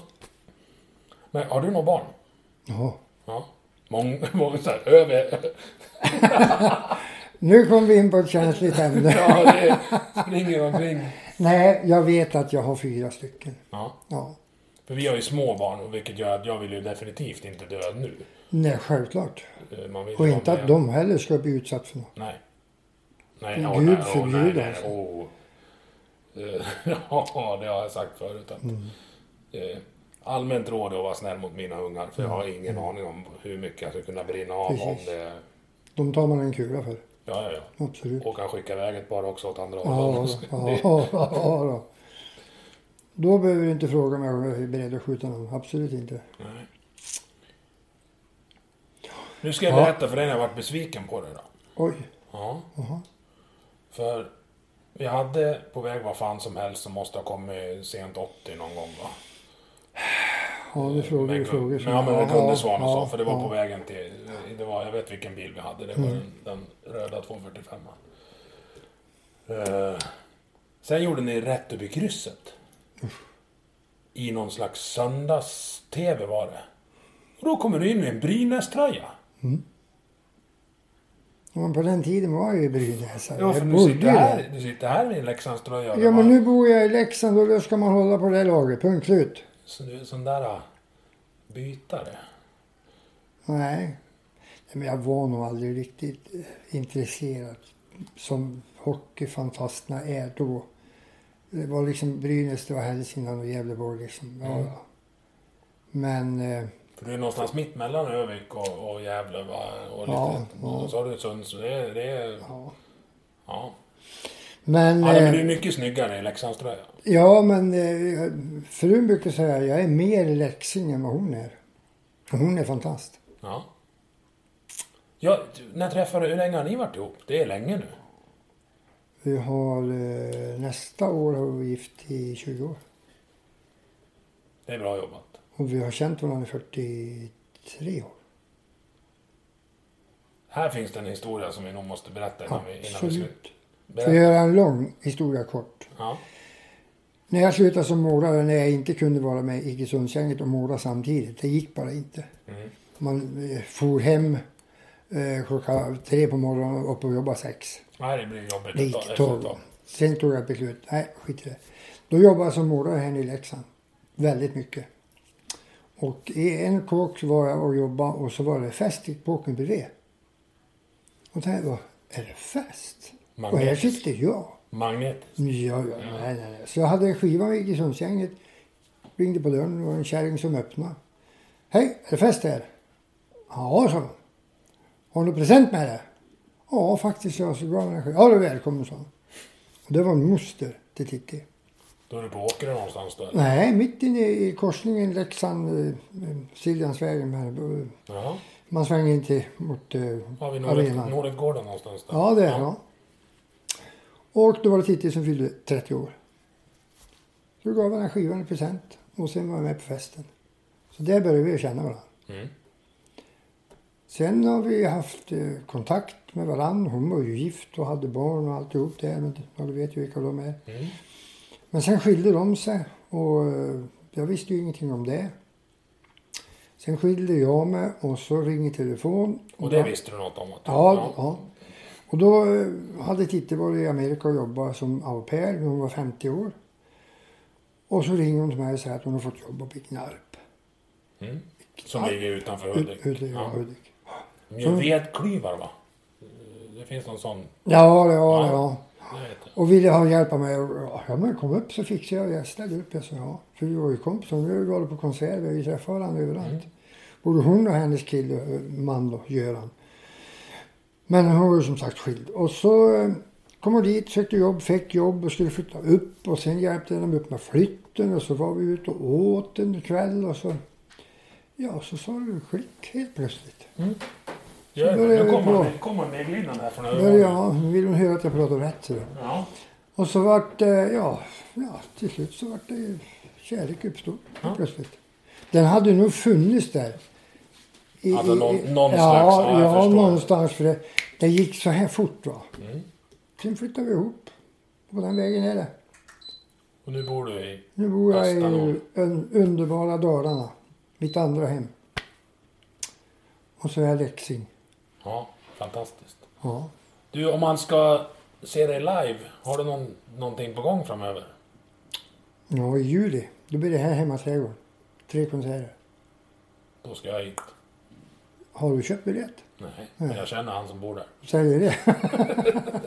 Men har du några barn? Ja. Ja. Många, [laughs] många så här, över... [laughs] [laughs] Nu kom vi in på ett känsligt ämne. [laughs] Ja, det springer omkring. Nej, jag vet att jag har fyra stycken. Ja. Ja. För vi har ju små barn, vilket gör att jag vill ju definitivt inte dö nu. Nej, självklart. Eh, Och inte att de heller ska bli utsatt för något. Nej. Nej, Gud åh, nej, förbjude, nej, alltså. Eh, [laughs] Ja, det har jag sagt förut. Att, Mm. eh, allmänt råd är att vara snäll mot mina ungar. För jag har ingen aning om hur mycket jag ska kunna brinna av om Mm. Precis. det... De tar man en kula för. Ja, ja, ja. Absolut. Och kan skicka iväg ett par också åt andra hållet. [laughs] ja, ja, ja, då. Då behöver du inte fråga mig om jag är beredd att skjuta någon. Absolut inte. Nej. Nu ska jag Ja. berätta för dig när jag varit besviken på dig då. Oj. Ja. Jaha. För vi hade på väg vad fan som helst som måste ha kommit sent 80 någon gång va? Ja, du med, frågor. som- Ja, men med Kundesvan och ja, så. För det var ja. på vägen till... Det var, jag vet vilken bil vi hade. Det var Mm. den, den röda 245. Uh, sen gjorde ni rätt upp i. I någon slags söndags-TV var det. Och då kommer du in med en Brynäs-tröja. Ja, Men på den tiden var jag ju i Brynäs. Ja, för du sitter, här, du sitter här en Leksandströja. Ja, men nu bor jag i Leksand och då ska man hålla på det laget. Punkt slut. Så du är en sån där äh, bytare. Nej. Men jag var nog aldrig riktigt eh, intresserad som hockeyfantasterna är då. Det var liksom Brynäs, det var Hälsingland och Gävleborg liksom. Ja, Mm. Men eh, För du är någonstans mitt mellan Övik och, och Gävle va? Och, lite, Ja, och så har du Sunds. Det, är- det är... ja. Ja. Men, Ja, det eh, blir mycket snyggare i Leksandströja. ja, men eh, frun brukar säga att jag är mer leksing än vad hon är. Hon är fantast. Ja. Ja, när träffade? Hur länge har ni varit ihop? Det är länge nu. Vi har eh, nästa år har vi gift i 20 år. Det är bra jobbat. Och vi har känt varandra i 43 år. Här finns det en historia som vi nog måste berätta innan vi, innan vi slutar. För att göra en lång historia kort. Ja. När jag slutade som målare, när jag inte kunde vara med i Iggesundsgänget och måla samtidigt. Det gick bara inte. Mm. Man eh, for hem eh, klockan tre på morgonen och upp och jobba sex. Nej, det blir jobbigt. Det gick tolv. Sen tog jag ett beslut. Nej, skit i det. Då jobbade jag som målare här i Leksand. Väldigt mycket. Och i en kåk var jag och jobbade och så var det fest i kåken bredvid. Och tänkte jag, är det fest? Och här sitter jag. Magnetiskt. Ja, ja, nej, nej, nej. Så jag hade en skiva med Iggesundsgänget. Ringde på dörren, det var en kärring som öppnade. Hej, är det fest här? Ja, sa hon. Har du present med dig? Ja, faktiskt. Jag så gav henne en skiva. Ja, du är välkommen, sa hon. Och det var en moster till Titti. Då är du på Åkerö någonstans då? Nej, mitt inne i korsningen Leksand, eh. Jaha. Man svänger in till mot eh, Har vi arenan. Nordetgården någonstans där? Ja, det är ja. Och då var det Titti som fyllde 30 år. Så gav han skivan i present och sen var jag med på festen. Så där började vi känna varandra. Mm. Sen har vi haft eh, kontakt med varandra. Hon var ju gift och hade barn och alltihop det. Men ja, du vet ju vilka de är. Mm. Men sen skilde de sig och eh, jag visste ju ingenting om det. Sen skilde jag mig och så ringde telefon. Och det då- visste du något om? Att Ja, ja. Och då eh, hade Titti varit i Amerika och jobbat som au pair när hon var 50 år. Och så ringer hon till mig och säger att hon har fått jobb i Gnarp. Mm. Som ligger utanför Ut- Hudik. Hudik, ja. Ja. Hudik. Vedklyvar va? Det finns någon sån. Ja, ja, Ja. ja. Och ville ha hjälp av mig. Ja, men kom upp så fixar jag. Jag ställde upp. Jag sa ja. För vi var ju kompisar. Nu har vi varit på konserter. Vi träffar varandra överallt. Både hon och hennes kille, eh, man då, Göran. Men hon var ju som sagt skild. Och så eh, kom hon dit, sökte jobb, fick jobb och skulle flytta upp. Och sen hjälpte de upp med flytten. Och så var vi ute och åt en kväll. Och så, ja, så sa det klick helt plötsligt. Det. börjar Nu vi kommer nu kommer medglidan här från ögonen. jag, nu vill hon höra att jag pratar rätt. Så. Ja. Och så vart det, ja, ja, till slut så vart det kärlek uppstod Ja. plötsligt. Den hade nog funnits där. I, Alltså någon- någon ja, slags, ja, ja, någonstans. För det, det gick så här fort va. Mm. Sen flyttade vi ihop. På den vägen är det. Och nu bor du i... Nu bor jag i un, underbara Dalarna. Mitt andra hem. Och så är jag Leksing. Ja, fantastiskt. Ja. Du, om man ska se dig live, har du någon, någonting på gång framöver? ja, i juli. Då blir det här hemma trädgården. Tre konserter. Då ska jag hit. Har du köpt biljett? Nej, men jag känner han som bor där. Säger det. [laughs]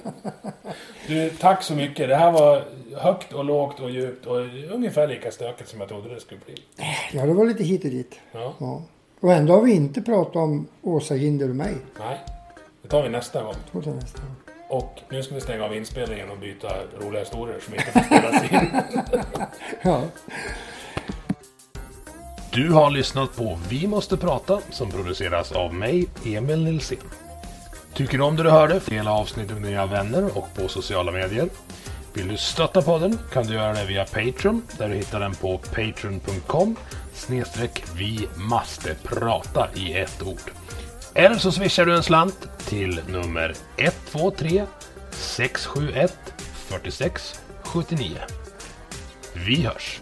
Du, tack så mycket. Det här var högt och lågt och djupt och ungefär lika stökigt som jag trodde det skulle bli. Ja, det var lite hit och dit. Ja, Ja. Och ändå har vi inte pratat om Åsa Ginder och mig. nej. Det tar vi nästa gång. Två till nästa gång. Och nu ska vi stänga av inspelningen och byta roliga historier som inte får spelas in. [laughs] Ja. Du har lyssnat på Vi måste prata som produceras av mig, Emil Nilsson. Tycker du om det du hörde? Dela avsnittet med dina vänner och på sociala medier. Vill du stötta podden kan du göra det via Patreon där du hittar den på patreon.com snedstreck vi måste prata i ett ord. Eller så swishar du en slant till nummer 123 671 46 79. Vi hörs!